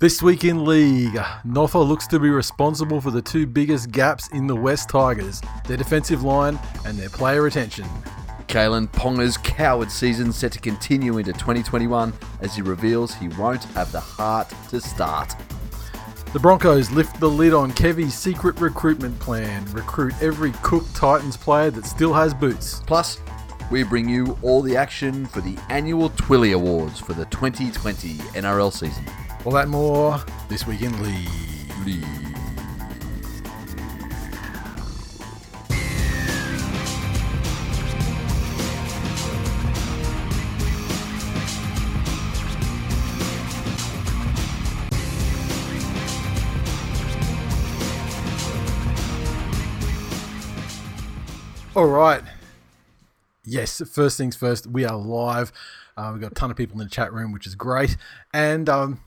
This week in league, Noffa looks to be responsible for the two biggest gaps in the West Tigers their defensive line and their player retention. Kalyn Ponga's coward season set to continue into 2021 as he reveals he won't have the heart to start. The Broncos lift the lid on Kevy's secret recruitment plan recruit every Cook Titans player that still has boots. Plus, we bring you all the action for the annual Twilly Awards for the 2020 NRL season. All that more this week in league. All right. Yes, first things first, we are live. Uh, we've got a ton of people in the chat room, which is great. And um,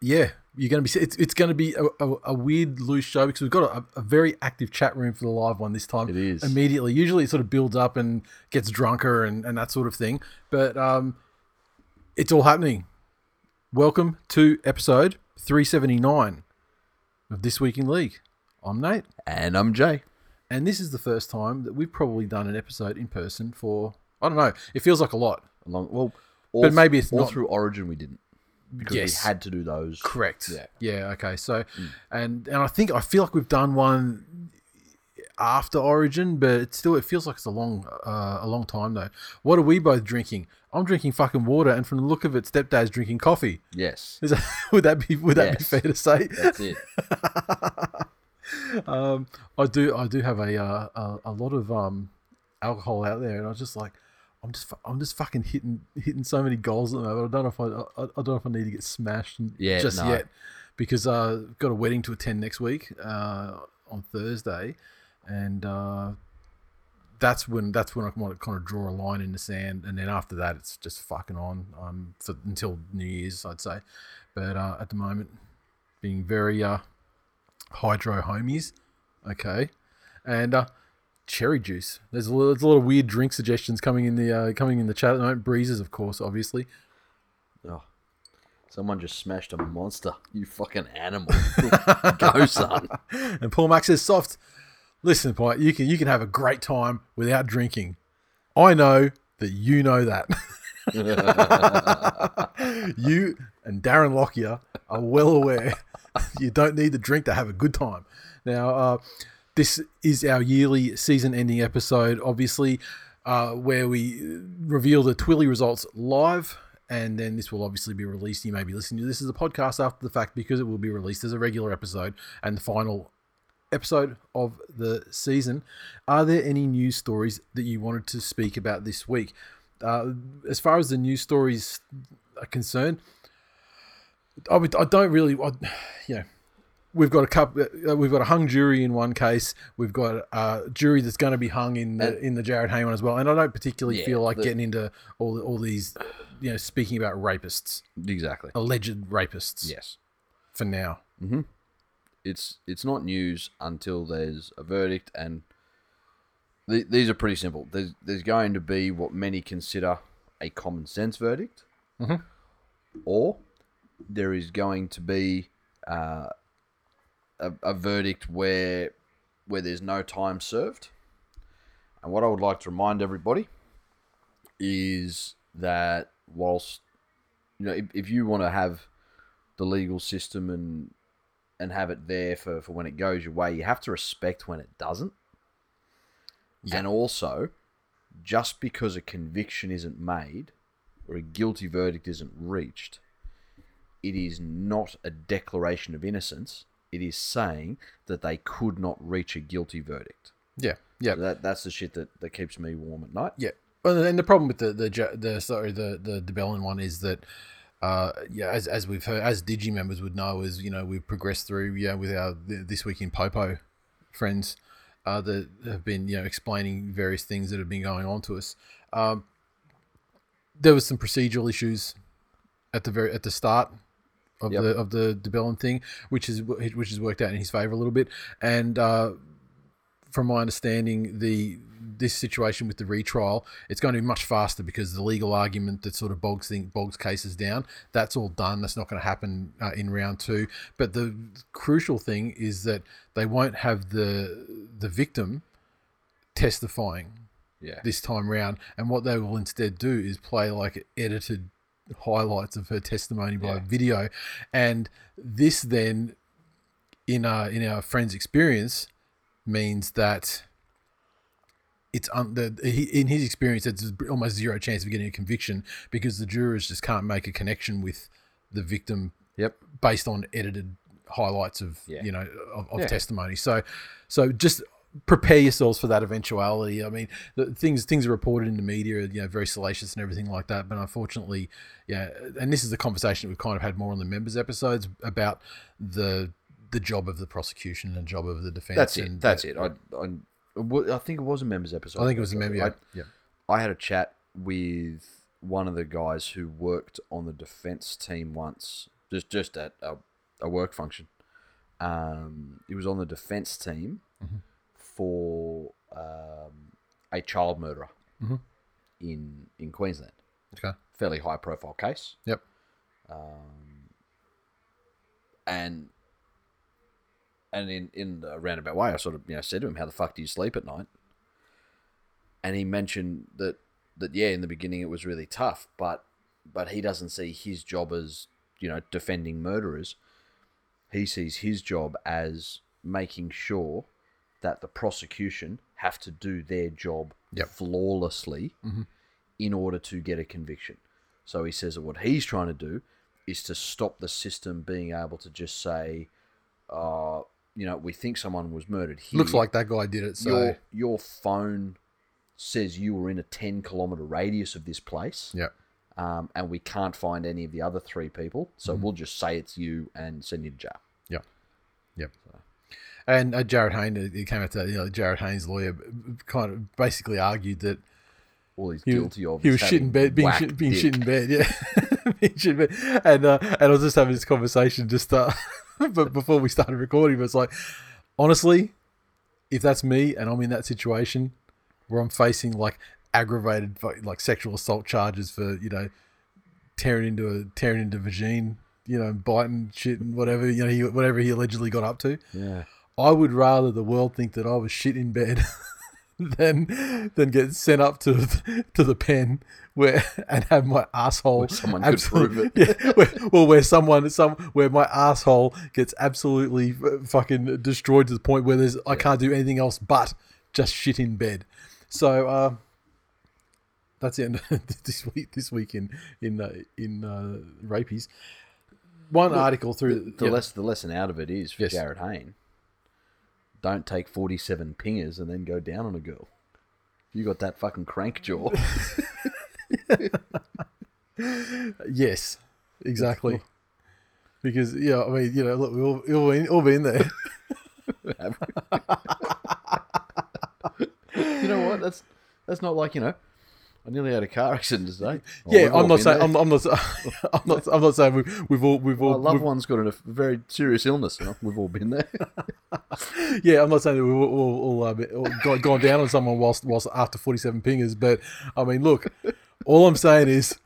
yeah, you're going to be. It's, it's going to be a, a, a weird loose show because we've got a, a very active chat room for the live one this time. It is. immediately. Usually, it sort of builds up and gets drunker and, and that sort of thing. But um, it's all happening. Welcome to episode 379 of this week in league. I'm Nate. And I'm Jay. And this is the first time that we've probably done an episode in person for I don't know. It feels like a lot. Along, well, all But maybe it's all not- through Origin we didn't because Yes. we had to do those. Correct. Yeah. Yeah. Okay. So, and and I think I feel like we've done one after Origin, but it still it feels like it's a long uh, a long time though. What are we both drinking? I'm drinking fucking water, and from the look of it, stepdad's drinking coffee. Yes, Is that, would that be would that be fair to say? that's it. um, I do I do have a uh, a, a lot of um alcohol out there, and I was just like. I'm just, I'm just fucking hitting, hitting so many goals at the moment. I don't know if I, I, I don't know if I need to get smashed Yeah, just no. yet, because uh, I've got a wedding to attend next week uh, on Thursday, and uh, that's when that's when I want to kind of draw a line in the sand, and then after that, it's just fucking on um, for until New Year's, I'd say. But uh, at the moment, being very uh, hydro homies, okay, and uh, cherry juice. There's a, little, there's a lot of weird drink suggestions coming in the uh, coming in the chat at the moment. Breezes, of course, obviously. Oh, someone just smashed a monster. You fucking animal. Go, son. And Paul Max says, "Soft, listen, Pite, you can you can have a great time without drinking. I know that you know that. you and Darren Lockyer are well aware you don't need to drink to have a good time. Now, uh, this is our yearly season-ending episode, obviously, uh, where we reveal the Twilly results live." And then this will obviously be released. You may be listening to this as a podcast after the fact because it will be released as a regular episode and the final episode of the season. Are there any news stories that you wanted to speak about this week? Uh, as far as the news stories are concerned, I, would, I don't really, I, you know, we've got a couple, uh, we've got a hung jury in one case. We've got a jury that's going to be hung in the in the Jarryd Hayne one as well. And I don't particularly Yeah, feel like the- getting into all all these, you know, speaking about rapists, Exactly. alleged rapists. Yes. For now, It's it's not news until there's a verdict, and th- these are pretty simple. There's there's going to be what many consider a common sense verdict, Mhm. or there is going to be uh, a, a verdict where where there's no time served. And what I would like to remind everybody is that whilst you know if, if you want to have the legal system and and have it there for, for when it goes your way, you have to respect when it doesn't. And also, just because a conviction isn't made or a guilty verdict isn't reached, it is not a declaration of innocence. It is saying that they could not reach a guilty verdict. yeah, yeah. So that that's the shit that, that keeps me warm at night. Yeah, well, and the problem with the the the sorry the the De Belin one is that. Uh, yeah, as, as we've heard, as Digi members would know, is you know we've progressed through yeah with our this week in Popo friends uh, that have been you know explaining various things that have been going on to us. Um, there was some procedural issues at the very at the start of Yep. the of the De Belin thing, which is which has worked out in his favor a little bit, and uh, from my understanding, the this situation with the retrial, it's going to be much faster because the legal argument that sort of bogs thing, bogs cases down, that's all done. That's not going to happen uh, in round two. But the crucial thing is that they won't have the the victim testifying Yeah. this time round, and what they will instead do is play like edited highlights of her testimony by Yeah. video, and this then, in our in our friend's experience, means that it's un- the, in his experience, it's almost zero chance of getting a conviction because the jurors just can't make a connection with the victim Yep. based on edited highlights of Yeah. you know of, of Yeah. testimony. So, so just prepare yourselves for that eventuality. I mean, the things things are reported in the media, you know, very salacious and everything like that. But unfortunately, yeah, and this is the conversation we've kind of had more on the members episodes about the the job of the prosecution and job of the defense. That's it. and That's it. I, I, I think it was a members episode. I think it was a member. Yeah, I, yeah. I had a chat with one of the guys who worked on the defense team once, just just at a, a work function. Um, he was on the defense team Mhm. For um, a child murderer Mhm. in in Queensland. Okay. Fairly high profile case. Yep. Um, and and in in a roundabout way, I sort of you know said to him, "How the fuck do you sleep at night?" And he mentioned that that yeah, in the beginning it was really tough, but but he doesn't see his job as you know defending murderers. He sees his job as making sure that the prosecution have to do their job Yep. flawlessly Mhm. in order to get a conviction. So he says that what he's trying to do is to stop the system being able to just say, uh, you know, we think someone was murdered here. Looks like that guy did it. So your your phone says you were in a ten kilometer radius of this place, yeah, um, and we can't find any of the other three people. So Mm-hmm. we'll just say it's you and send you to jail. Yep. Yep. And uh, Jarryd Hayne, uh, he came out to you know Jarryd Hayne's lawyer, kind of basically argued that All he's he, guilty of. he was shit in bed, being shit, being dick. shit in bed, yeah, being shit in bed. And uh, and I was just having this conversation just uh, but before we started recording, but it's like honestly, if that's me and I'm in that situation where I'm facing like aggravated like sexual assault charges for you know tearing into a tearing into vagine, you know, biting shit and whatever you know he, whatever he allegedly got up to. Yeah. I would rather the world think that I was shit in bed than than get sent up to to the pen where and have my asshole Where someone could prove it. Yeah, where, well, where someone some where my asshole gets absolutely fucking destroyed to the point where there's I can't do anything else but just shit in bed. So uh, that's the end of this week. This week in in uh, in uh, rapies. One article through The yeah. less the lesson out of it is for Yes. Jarryd Hayne. Don't take forty seven pingers and then go down on a girl. You got that fucking crank jaw. Yes, exactly. Because yeah, I mean, you know, look, we've all, we've all, been, all been there. you know what? That's that's not like you know. I nearly had a car accident today. Oh, yeah, I'm not saying. I'm, I'm not I'm not I'm not saying we've, we've all we've all My loved one's got a very serious illness. We've all been there. yeah, I'm not saying that we've all, all, uh, gone, gone down on someone whilst whilst after 47 pingers, but I mean, look, all I'm saying is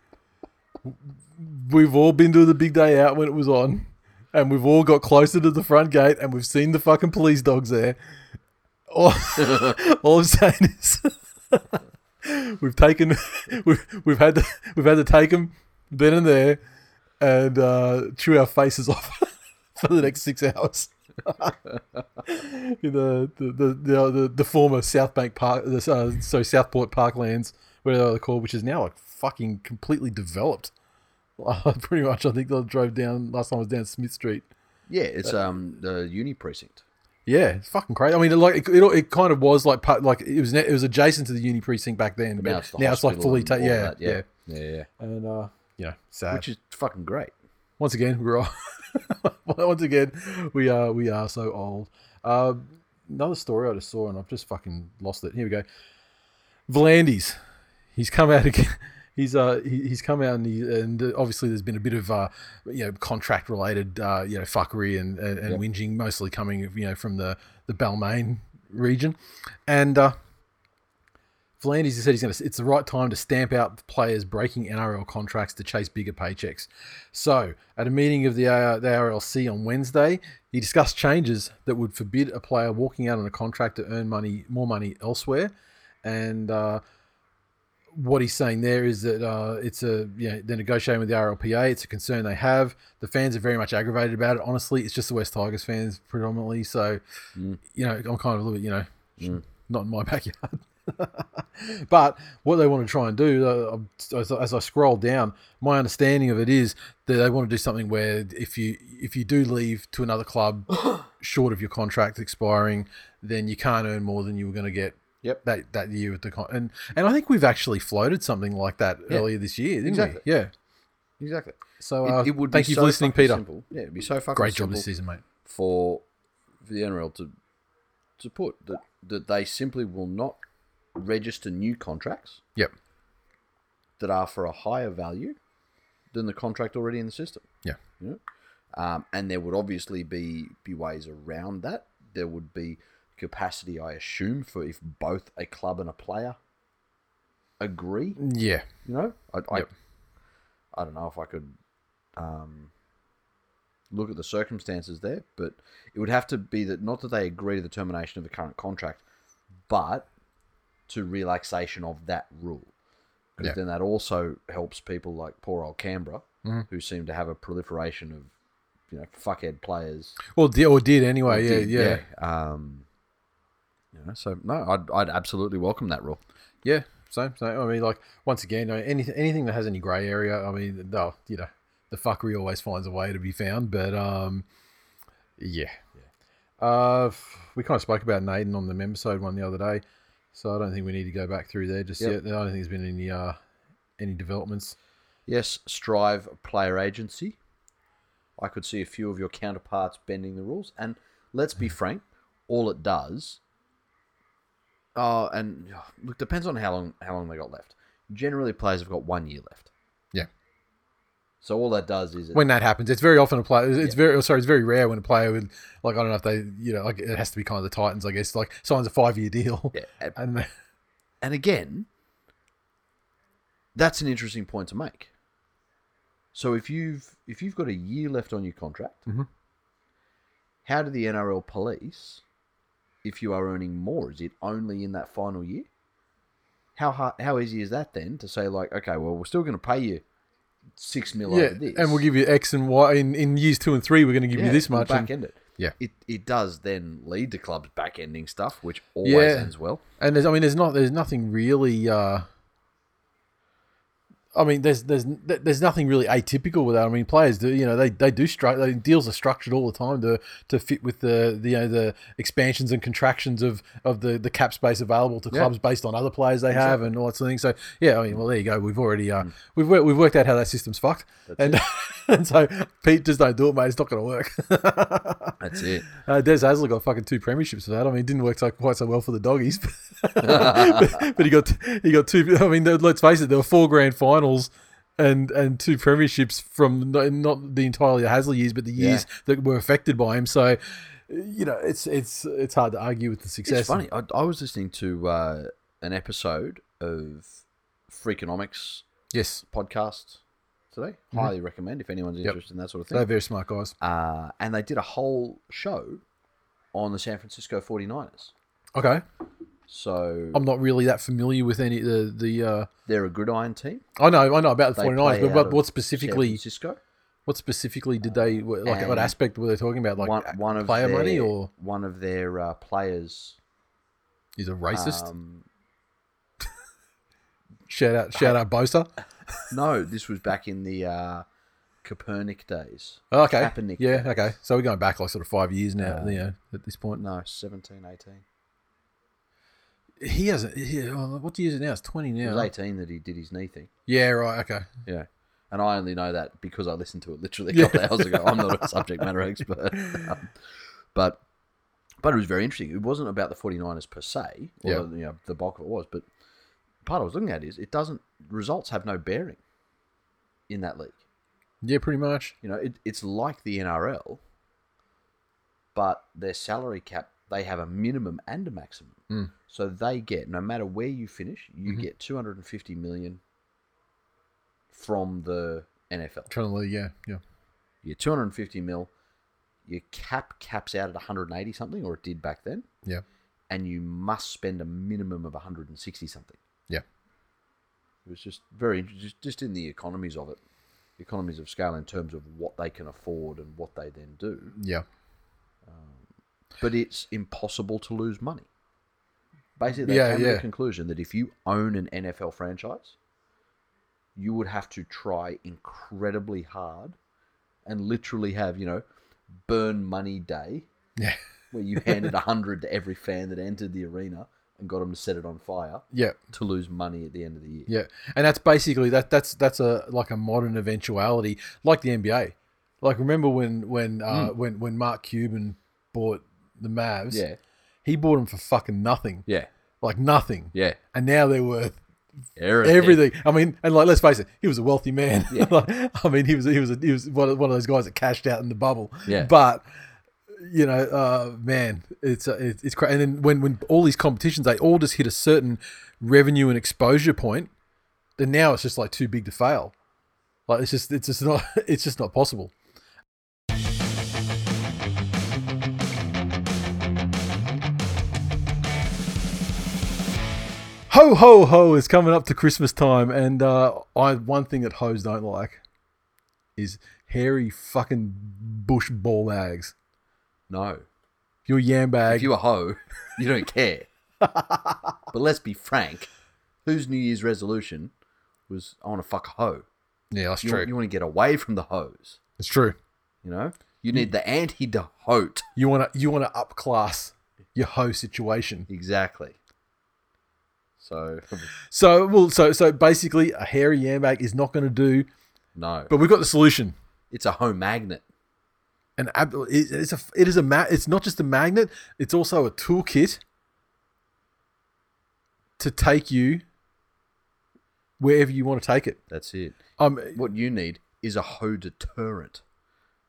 we've all been to the big day out when it was on, and we've all got closer to the front gate, and we've seen the fucking police dogs there. All, all I'm saying is we've taken we've we've had to we've had to take them then and there and uh, chew our faces off for the next six hours. In the the the, the, the, former South Bank Park, the, uh, sorry Southport Parklands, whatever they're called, which is now like fucking completely developed. Uh, pretty much, I think I drove down last time I was down Smith Street. yeah, it's um the uni precinct. Yeah, it's fucking crazy. I mean, it, like it, it, it kind of was like like it was it was adjacent to the uni precinct back then, but Now now it's it's, like fully ta- yeah, that, yeah, yeah, yeah, yeah. and uh, you know, sad. Which is fucking great. Once again, we're all once again we are we are so old. Uh, another story I just saw and I've just fucking lost it. Here we go. V'landys, he's come out again. He's uh he, he's come out and he, and obviously there's been a bit of uh you know contract related uh you know fuckery and and, and Yep. whinging mostly coming you know from the the Balmain region, and uh, V'landys said he's going to. It's the right time to stamp out players breaking NRL contracts to chase bigger paychecks. So, at a meeting of the uh, the RLC on Wednesday, he discussed changes that would forbid a player walking out on a contract to earn money more money elsewhere, and. Uh, what he's saying there is that uh, it's a you know they're negotiating with the RLPA. It's a concern they have. The fans are very much aggravated about it. Honestly, it's just the West Tigers fans predominantly. So, Mm. you know, I'm kind of a little bit you know Mm. not in my backyard. but what they want to try and do, uh, as, as I scroll down, my understanding of it is that they want to do something where if you if you do leave to another club short of your contract expiring, then you can't earn more than you were going to get Yep. that that year with the con- and and I think we've actually floated something like that Yeah. earlier this year, didn't Exactly. we? Yeah. Exactly. So It, uh, it would thank be you so for listening, Peter. Simple. Yeah, it'd be so fucking Great job this season, mate. for for the NRL to to put that that they simply will not register new contracts Yep. that are for a higher value than the contract already in the system. Yeah. You know? um, and there would obviously be be ways around that. There would be capacity, I assume, for if both a club and a player agree. Yeah. You know, I, I, Yep. I don't know if I could um, look at the circumstances there, but it would have to be that not that they agree to the termination of the current contract, but to relaxation of that rule. Because Yeah. then that also helps people like poor old Canberra, Mhm. who seem to have a proliferation of, you know, fuckhead players. Well, di- or did anyway. Or Yeah, did, yeah, Um, you know, so no, I'd, I'd absolutely welcome that rule. yeah. Same, same. I mean, like once again, anything anything that has any grey area. I mean, no, you know, the fuckery always finds a way to be found. But um, yeah, yeah. Uh, we kind of spoke about Naden on the Membisode one the other day, so I don't think we need to go back through there just Yep. yet. I don't think there's been any uh any developments. Yes, Strive Player Agency. I could see a few of your counterparts bending the rules, and let's be frank, all it does. Oh, and oh, look, depends on how long how long they got left. Generally, players have got one year left. Yeah. So all that does is it, When that happens, it's very often a player. It's very sorry, it's very rare when a player would like I don't know if they you know like it has to be kind of the Titans, I guess. Like signs a five year deal, yeah, and- and and again, that's an interesting point to make. So if you've if you've got a year left on your contract, Mhm. how do the NRL police if you are earning more? Is it only in that final year? How hard, how easy is that then to say like, okay, well, we're still going to pay you six mil yeah, over this, and we'll give you X and Y in, in years two and three. We're going to give Yeah, you this we'll much. back end it. Yeah. it it does then lead to clubs back ending stuff, which always Yeah. ends well. And there's, I mean, there's not, there's nothing really. Uh, I mean, there's, there's, there's nothing really atypical with that. I mean, players do, you know, they, they do stru- they, Deals are structured all the time to, to fit with the, the, you know, the expansions and contractions of, of the, the cap space available to Yeah. clubs based on other players they have and all that sort of thing. So, yeah, I mean, well, there you go. We've already, Mm. uh, we've worked, we've worked out how that system's fucked, and and so Pete just don't do it, mate. It's not going to work. That's it. Uh, Des Hasler got fucking two premierships for that. I mean, it didn't work so quite so well for the doggies, but, but he got he got two. I mean, let's face it, there were four grand finals and and two premierships from not, the entirely Hasler years, but the years that were affected by him. So, you know, it's it's it's hard to argue with the success. It's funny. I, I was listening to uh, an episode of Freakonomics Yes, podcast today. Highly recommend if anyone's Yep. interested in that sort of thing. they're very smart guys. Uh, and they did a whole show on the San Francisco 49ers. Okay, So I'm not really that familiar with any the the. Uh, they're a gridiron team. I know I know about the They 49ers, play but out what, of what San specifically Francisco. what specifically did they like? what And aspect were they talking about? Like one, one of player their, money or one of their uh, players. he's a racist? Um, shout out shout out Bosa. no, this was back in the uh, Kaepernick days. Oh, okay. Kaepernick Yeah, okay. So we're going back like sort of five years now, Yeah. you know, at this point. No, 17, 18. He hasn't. He, what year is it now? It's 20 It now. was 18 that he did his knee thing. Yeah, right. Okay. Yeah. And I only know that because I listened to it literally a couple of hours ago. I'm not a subject matter expert. Um, but but it was very interesting. It wasn't about the 49ers per se, although you know, the bulk of it was, but part I was looking at is it doesn't results have no bearing in that league. Yeah, pretty much. You know, it, it's like the NRL, but their salary cap they have a minimum and a maximum. Mm. So they get no matter where you finish, you Mhm. get 250 million from the NFL. Trying to, yeah, yeah. You get 250 mil. Your cap caps out at 180 something, or it did back then. Yeah. And you must spend a minimum of 160 something. Yeah. It was just very interesting, just, just in the economies of it, economies of scale in terms of what they can afford and what they then do. Yeah. But it's impossible to lose money. Basically, they Yeah, came to yeah. the conclusion that if you own an NFL franchise, you would have to try incredibly hard and literally have, you know, burn money day Yeah. where you handed a hundred to every fan that entered the arena and got them to set it on fire Yeah. to lose money at the end of the year. Yeah, and that's basically that. That's that's a like a modern eventuality, like the NBA. Like remember when when uh, when when Mark Cuban bought the Mavs? Yeah, he bought them for fucking nothing, yeah, like nothing, yeah. and now they're worth Everything. everything. I mean, and like let's face it, he was a wealthy man. Yeah. Like, I mean, he was he was a, he was one of, one of those guys that cashed out in the bubble. Yeah. but you know, uh, man, it's uh, it's, it's crazy. And then when when all these competitions, they all just hit a certain revenue and exposure point, then now it's just like too big to fail. Like it's just it's just not it's just not possible. Ho ho ho is coming up to Christmas time, and uh, I one thing that hoes don't like is hairy fucking bush ball bags. No. Your yam bag. If you're a hoe, you don't care. but let's be frank. Whose New Year's resolution was I want to fuck a hoe? yeah, that's You, true. you want to get away from the hoes. it's true. You know, you need the antidote. You want to you want to upclass your hoe situation. Exactly. So So well, so so basically, a hairy yam bag is not going to do. no, But we've got the solution. it's a hoe magnet. And ab- it's a it is a ma- It's not just a magnet. It's also a toolkit to take you wherever you want to take it. That's it. Um, What you need is a hoe deterrent,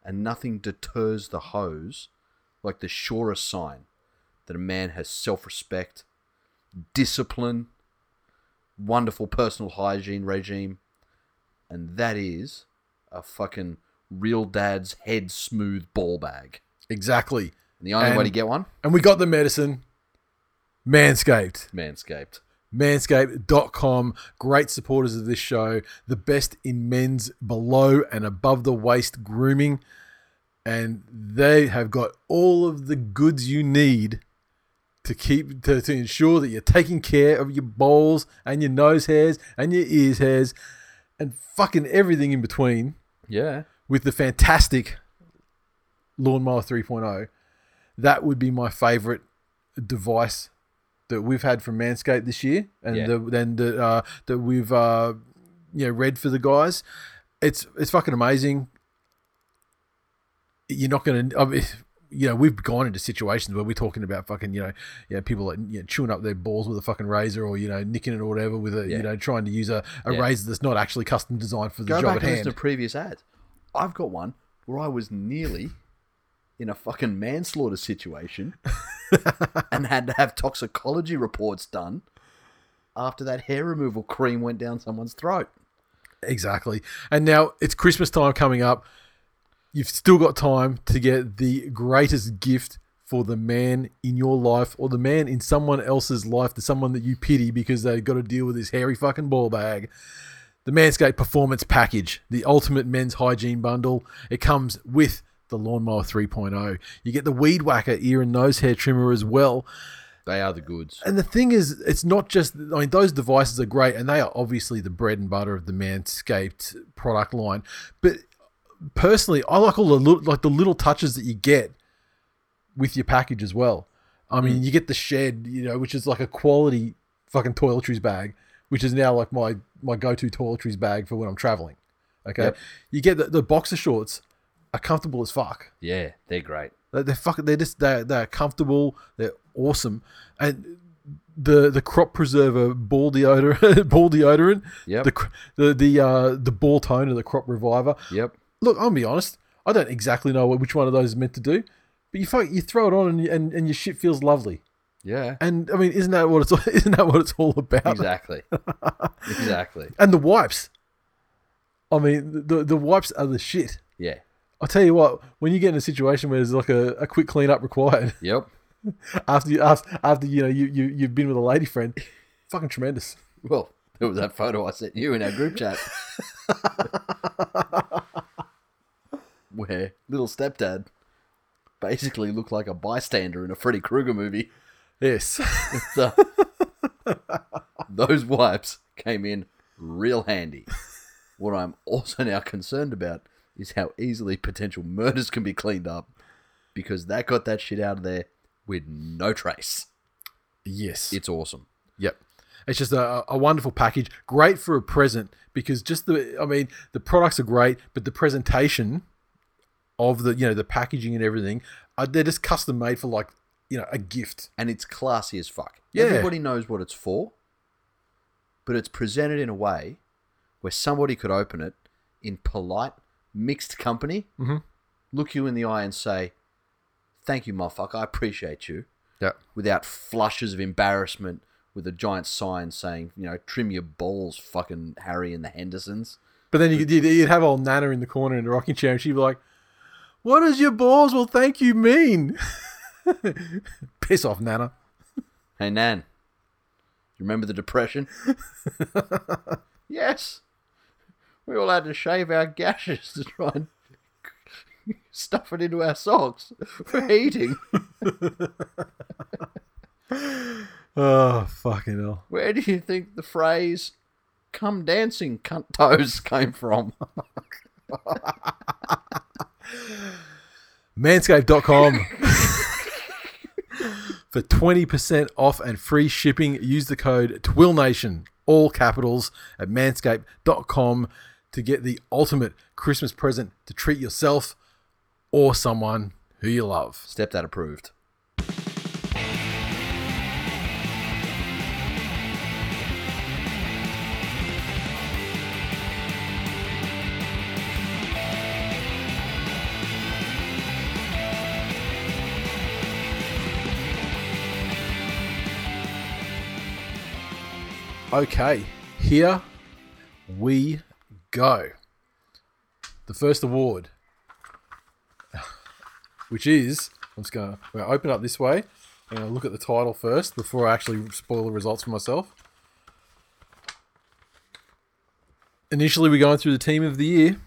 and nothing deters the hoes like the surest sign that a man has self-respect, discipline, wonderful personal hygiene regime, and that is a fucking real dad's head smooth ball bag. exactly. And the only way to get one, And we got the medicine. Manscaped. manscaped. manscaped.com great supporters of this show the best in men's below and above the waist grooming and they have got all of the goods you need to keep to, to ensure that you're taking care of your balls and your nose hairs and your ears hairs and fucking everything in between Yeah. with the fantastic lawnmower 3.0 that would be my favorite device that we've had from Manscaped this year, and Yeah. the, then the, uh, that we've uh, you know read for the guys. It's it's fucking amazing. You're not gonna. I mean, you know, we've gone into situations where we're talking about fucking, you know, you know, people like you know, chewing up their balls with a fucking razor, or you know, nicking it or whatever with a, Yeah. you know, trying to use a, a Yeah. razor that's not actually custom designed for the Go job back at and listen hand. to previous ads. I've got one where I was nearly in a fucking manslaughter situation and had to have toxicology reports done after that hair removal cream went down someone's throat. Exactly. And now it's Christmas time coming up. You've still got time to get the greatest gift for the man in your life or the man in someone else's life, the someone that you pity because they've got to deal with this hairy fucking ball bag. The Manscaped Performance Package, the ultimate men's hygiene bundle. It comes with the Lawnmower 3.0. You get the Weed Whacker ear and nose hair trimmer as well. They are the goods. And the thing is, it's not just. I mean, those devices are great, and they are obviously the bread and butter of the Manscaped product line. But personally, I like all the little, like the little touches that you get with your package as well. I mean, you get the shed, you know, which is like a quality fucking toiletries bag, which is now like my my go to toiletries bag for when I'm traveling. Okay, Yep. you get the, the boxer shorts are comfortable as fuck. Yeah, they're great. They're, they're fucking. They're just they're, they're comfortable. They're awesome, and the the crop preserver ball deodorant, ball deodorant, Yep. the the the uh, the ball toner, the crop reviver. Yep. Look, I'm gonna be honest. I don't exactly know what, which one of those is meant to do, but you you throw it on and, and and your shit feels lovely. Yeah. And I mean, isn't that what it's isn't that what it's all about? Exactly. exactly. And the wipes. I mean, the the wipes are the shit. Yeah. I'll tell you what, when you get in a situation where there's like a, a quick cleanup required Yep. after you after, after you know you, you you've been with a lady friend, fucking tremendous. Well, there was that photo I sent you in our group chat. Where little stepdad basically looked like a bystander in a Freddy Krueger movie. Yes. So, uh, those wipes came in real handy. What I'm also now concerned about is how easily potential murders can be cleaned up because that got that shit out of there with no trace. yes. It's awesome. Yep. It's just a, a wonderful package. Great for a present because just the I mean, the products are great, but the presentation of the you know, the packaging and everything, uh, they're just custom made for like, you know, a gift. and it's classy as fuck. Yeah. Everybody knows what it's for, but it's presented in a way where somebody could open it in polite, mixed company, Mhm. look you in the eye and say, "Thank you, motherfucker. I appreciate you," Yeah. without flushes of embarrassment with a giant sign saying, "You know, trim your balls, fucking Harry and the Hendersons." But then you'd, you'd have old Nana in the corner in the rocking chair and she'd be like, What does your balls will thank you mean? Piss off, Nana. Hey, Nan, you remember the Depression? yes. We all had to shave our gashes to try and stuff it into our socks for heating. Oh, fucking hell. Where do you think the phrase come dancing cunt toes came from? Manscaped.com. For 20% off and free shipping, use the code TWILNATION, all capitals, at manscaped.com to get the ultimate Christmas present to treat yourself or someone who you love. Stepdad approved. Okay, here we go. The first award, which is, I'm just to open up this way and I'll look at the title first before I actually spoil the results for myself. Initially, we're going through the team of the year.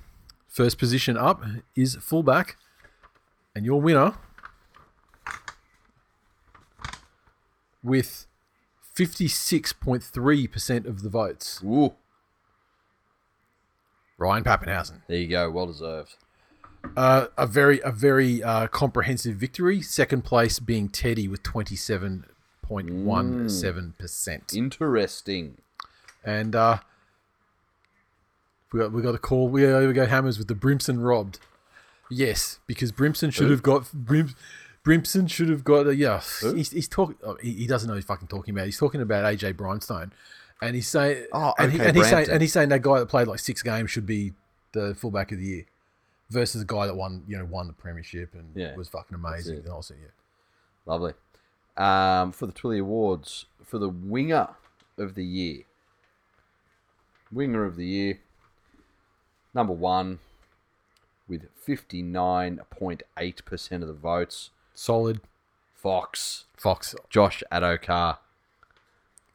First position up is fullback, and your winner with 56.3% of the votes. Ooh, Ryan Papenhuyzen. there you go. Well deserved. Uh, a very a very uh, comprehensive victory. Second place being Teddy with 27.17%. Interesting. And uh, we got we got a call. We we got hammers with the Brimson robbed. Yes, because Brimson should have got Brim, Brimson should have got. a yeah, Who? he's, he's talking. Oh, he, he doesn't know what he's fucking talking about. He's talking about AJ Brimson, and he's saying. Oh, and, he, and he's saying and he's saying that guy that played like six games should be the fullback of the year, versus a guy that won you know won the premiership and Yeah, was fucking amazing. And also, yeah. Lovely. Um, for the Twilly Awards, for the winger of the year. Winger of the year, number one, with 59.8% of the votes. Solid Fox, Fox. Josh Addo-Carr.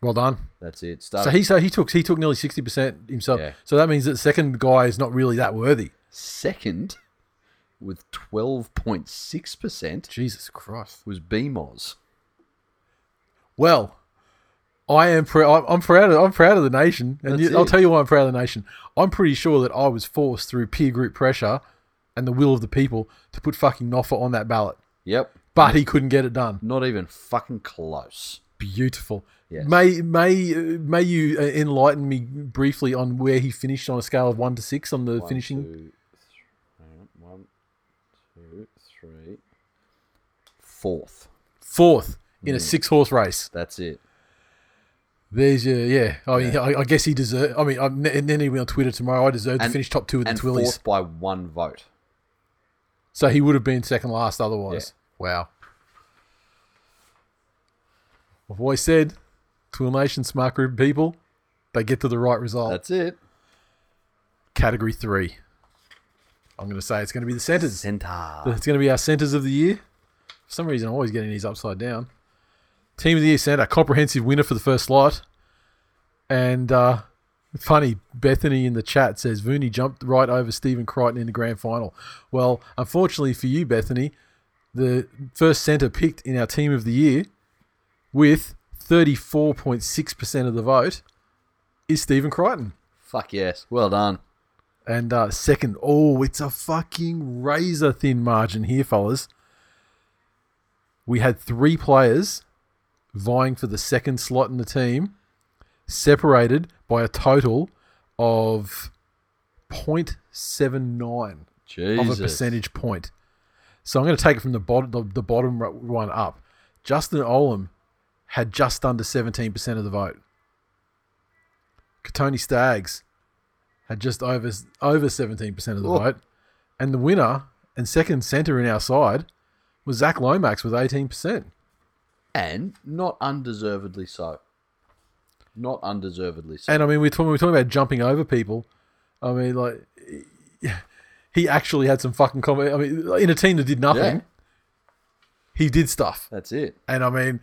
Well done. That's it. So he so he took he took nearly sixty percent himself. Yeah. So that means that the second guy is not really that worthy. second with 12.6% Jesus Christ. was BMOS. Well, I am pr- I'm I'm proud of I'm proud of the nation, and you, I'll tell you why I'm proud of the nation. I'm pretty sure that I was forced through peer group pressure and the will of the people to put fucking Noffa on that ballot, Yep. but he couldn't get it done. Not even fucking close. Beautiful. Yes. May may may you uh, enlighten me briefly on where he finished on a scale of one to six on the One, finishing? two, th- hang on. One, two, three. Fourth. Fourth in a Mm. six horse race. That's it. There's your yeah. I mean, I, I guess he deserved. I mean, I'm, and then he'll be on Twitter tomorrow. I deserve to finish top two with the Twillies. fourth by one vote. So he would have been second last otherwise. Wow. I've always said, Twill Nation, smart group people, they get to the right result. That's it. Category three. I'm going to say it's going to be the centers. Center. It's going to be our centers of the year. For some reason, I'm always getting these upside down. Team of the year center, comprehensive winner for the first slot. And uh, funny, Bethany in the chat says Vooney jumped right over Stephen Crichton in the grand final. Well, unfortunately for you, Bethany, the first center picked in our team of the year with 34.6% of the vote is Stephen Crichton. Fuck yes. Well done. And uh, second, oh, it's a fucking razor thin margin here, fellas. We had three players vying for the second slot in the team, separated by a total of 0.79 Jesus. of a percentage point. So I'm going to take it from the bottom, the, the bottom one up. Justin Olam had just under 17% of the vote. Kotoni Staggs had just over over 17% of the vote. And the winner and second centre in our side was Zac Lomax with 18%. And not undeservedly so. Not undeservedly so. And I mean, we're talking, we're talking about jumping over people. I mean, like, he actually had some fucking comment. I mean, in a team that did nothing, Yeah. he did stuff. That's it. And I mean,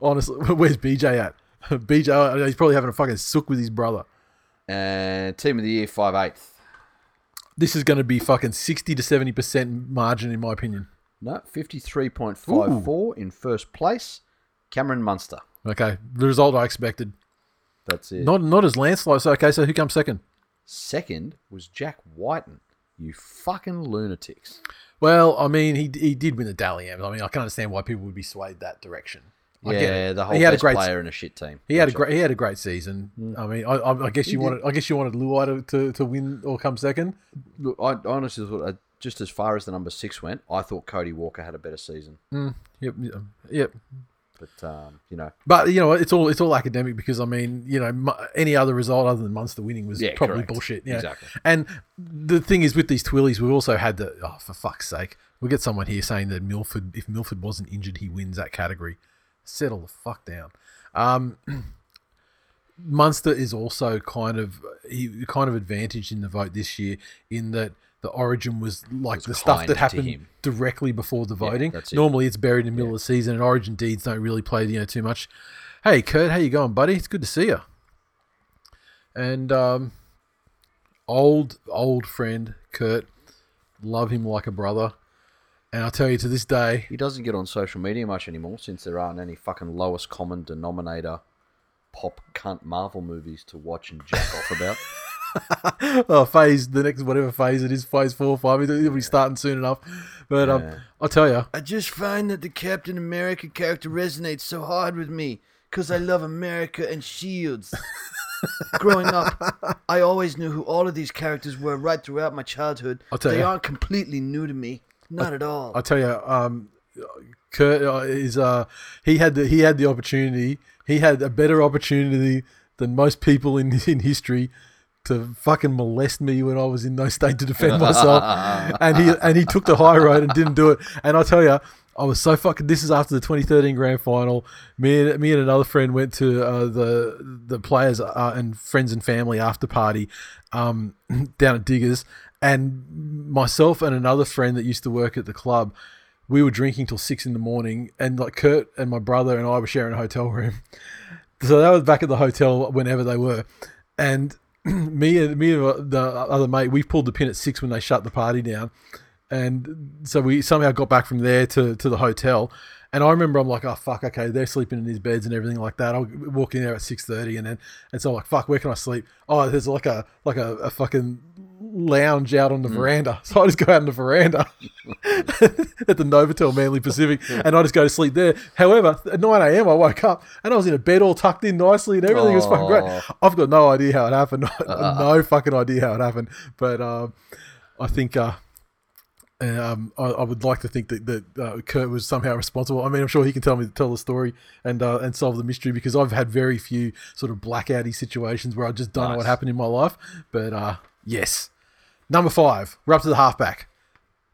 honestly, where's BJ at? BJ, he's probably having a fucking sook with his brother. And team of the year, five eighth. This is going to be fucking 60 to 70% margin, in my opinion. No, 53.54 in first place. Cameron Munster. Okay. The result I expected. That's it. Not not as landslide. So, okay, so who comes second? Second was Jack Whiten. You fucking lunatics. Well, I mean, he he did win the Dally M. I mean, I can understand why people would be swayed that direction. I yeah, the whole he had a great, player and a shit team. He had a great he had a great season. Mm. I mean, I, I, I guess you wanted I guess you wanted Luai to, to, to win or come second. Look, I honestly thought, uh, just as far as the number six went, I thought Cody Walker had a better season. Mm. Yep, um, yep, yep. But um, you know, But you know, it's all it's all academic because I mean, you know, any other result other than Munster winning was Yeah, probably correct. bullshit. know. Exactly. And the thing is, with these Twillies, we've also had the oh, for fuck's sake, we get someone here saying that Milford, if Milford wasn't injured, he wins that category. Settle the fuck down. Um, Munster is also kind of he kind of advantaged in the vote this year in that the origin was like Was the stuff that happened directly before the voting. that's it. Normally it's buried in the middle of the season and origin deeds don't really play you know too much. Hey Kurt, how you going, buddy? It's good to see you. And um, old old friend Kurt, love him like a brother. And I tell you to this day, he doesn't get on social media much anymore since there aren't any fucking lowest common denominator pop cunt Marvel movies to watch and jack off about. oh, phase the next whatever phase it is, phase four or five, it'll be starting soon enough. But um, Yeah. I'll tell you, I just find that the Captain America character resonates so hard with me because I love America and shields. Growing up, I always knew who all of these characters were right throughout my childhood. I'll tell they ya. aren't completely new to me, not at all. I'll tell you, um, Kurt uh, is uh, he had the he had the opportunity. He had a better opportunity than most people in in history to fucking molest me when I was in no state to defend myself, and he and he took the high road and didn't do it. And I tell you. I was so fucking. This is after the 2013 grand final. Me and me and another friend went to uh, the the players uh, and friends and family after party um, down at Diggers, and myself and another friend that used to work at the club, we were drinking till six in the morning, and like Kurt and my brother and I were sharing a hotel room. So that was back at the hotel whenever they were, and me and me and uh, the other mate, we pulled the pin at six when they shut the party down, and so we somehow got back from there to to the hotel. And I remember I'm like, oh fuck, okay, they're sleeping in these beds and everything like that. I'll walk in there at six thirty, and then and so I'm like, fuck, where can I sleep? Oh, there's like a like a, a fucking lounge out on the veranda. So I just go out on the veranda at the Novotel Manly Pacific, and I just go to sleep there. However, at nine a.m. I woke up and I was in a bed all tucked in nicely, and everything was fucking great. I've got no idea how it happened. no fucking idea how it happened, but um, I think. Uh, um, I, I would like to think that, that uh, Kurt was somehow responsible. I mean, I'm sure he can tell me tell the story and uh, and solve the mystery because I've had very few sort of blackouty situations where I just don't know what happened in my life. But uh, yes, number five, we're up to the halfback,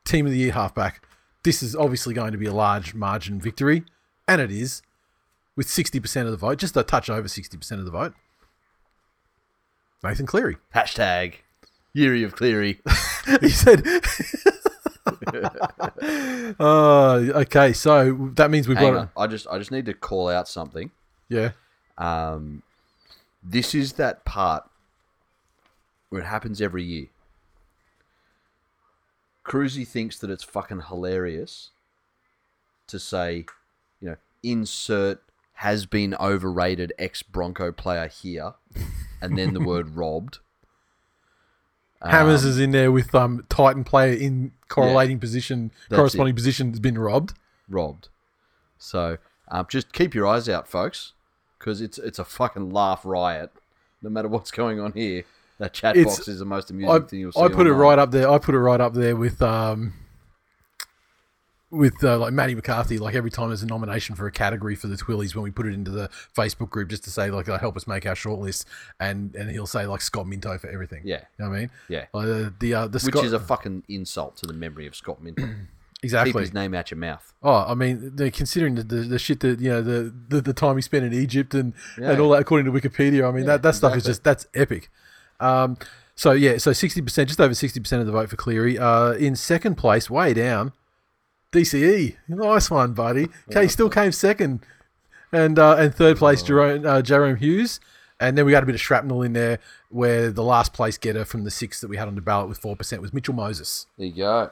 team of the year halfback. this is obviously going to be a large margin victory, and it is, with 60% of the vote, just a touch over 60% of the vote. Nathan Cleary. Hashtag Yeary of Cleary. he said. uh, okay, so that means we've Hang got. on. I just I just need to call out something. Yeah. Um, this is that part where it happens every year. Cruzy thinks that it's fucking hilarious to say, you know, insert has been overrated ex Bronco player here, and then the word robbed. Hammers Um, is in there with um Titan player in correlating position, That's corresponding position has been robbed. robbed. So um, just keep your eyes out, folks, because it's it's a fucking laugh riot. No matter what's going on here, that chat It's- box is the most amusing I, thing you'll see. I put it right up there. I put it right up there with um with uh, like Matty McCarthy. Like every time there's a nomination for a category for the Twillies, when we put it into the Facebook group, just to say like help us make our shortlist, and and he'll say like Scott Minto for everything. Yeah, you know what I mean. yeah. Uh, the uh, the Which is a fucking insult to the memory of Scott Minto. Keep exactly. his name out your mouth. Oh, I mean, considering the, the, the shit that you know the, the, the time he spent in Egypt and, Yeah. and all that according to Wikipedia. I mean, that, that stuff is just that's epic. Um, so yeah, so sixty percent, just over sixty percent of the vote for Cleary. Uh, in second place, way down, DCE. Nice one, buddy. Okay, still came second, and uh, and third place, Jerome uh, Jahrome Hughes. And then we got a bit of shrapnel in there, where the last place getter from the six that we had on the ballot with four percent was Mitchell Moses. There you go.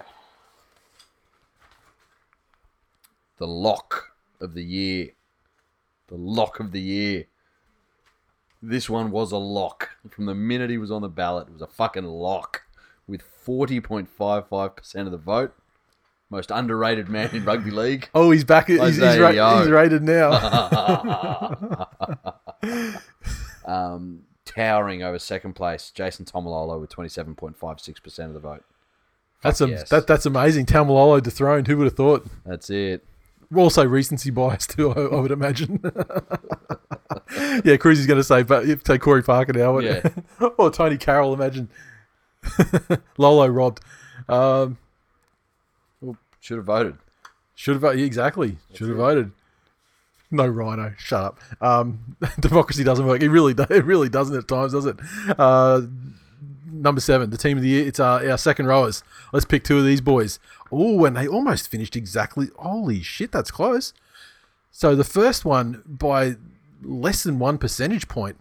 The lock of the year. The lock of the year. This one was a lock. From the minute he was on the ballot, it was a fucking lock. With 40.55% of the vote. Most underrated man in rugby league. Oh, he's back. He's, he's, ra- he's rated now. Um, towering over second place, Jason Taumalolo with 27.56% of the vote. That's a, yes. that, that's amazing. Taumalolo dethroned. Who would have thought? That's it. Also recency bias too. I, I would imagine. yeah, Cruzy's going to say, but if take Corey Parker now, Yeah. or Tony Carroll. Imagine Lolo robbed. Um, Should have voted. should have voted exactly. Should have voted. No rhino. Shut up. Um, democracy doesn't work. It really, it really doesn't at times, does it? Uh, number seven, the team of the year. It's our, our second rowers. Let's pick two of these boys. Oh, and they almost finished exactly. Holy shit, that's close. So the first one by less than one percentage point.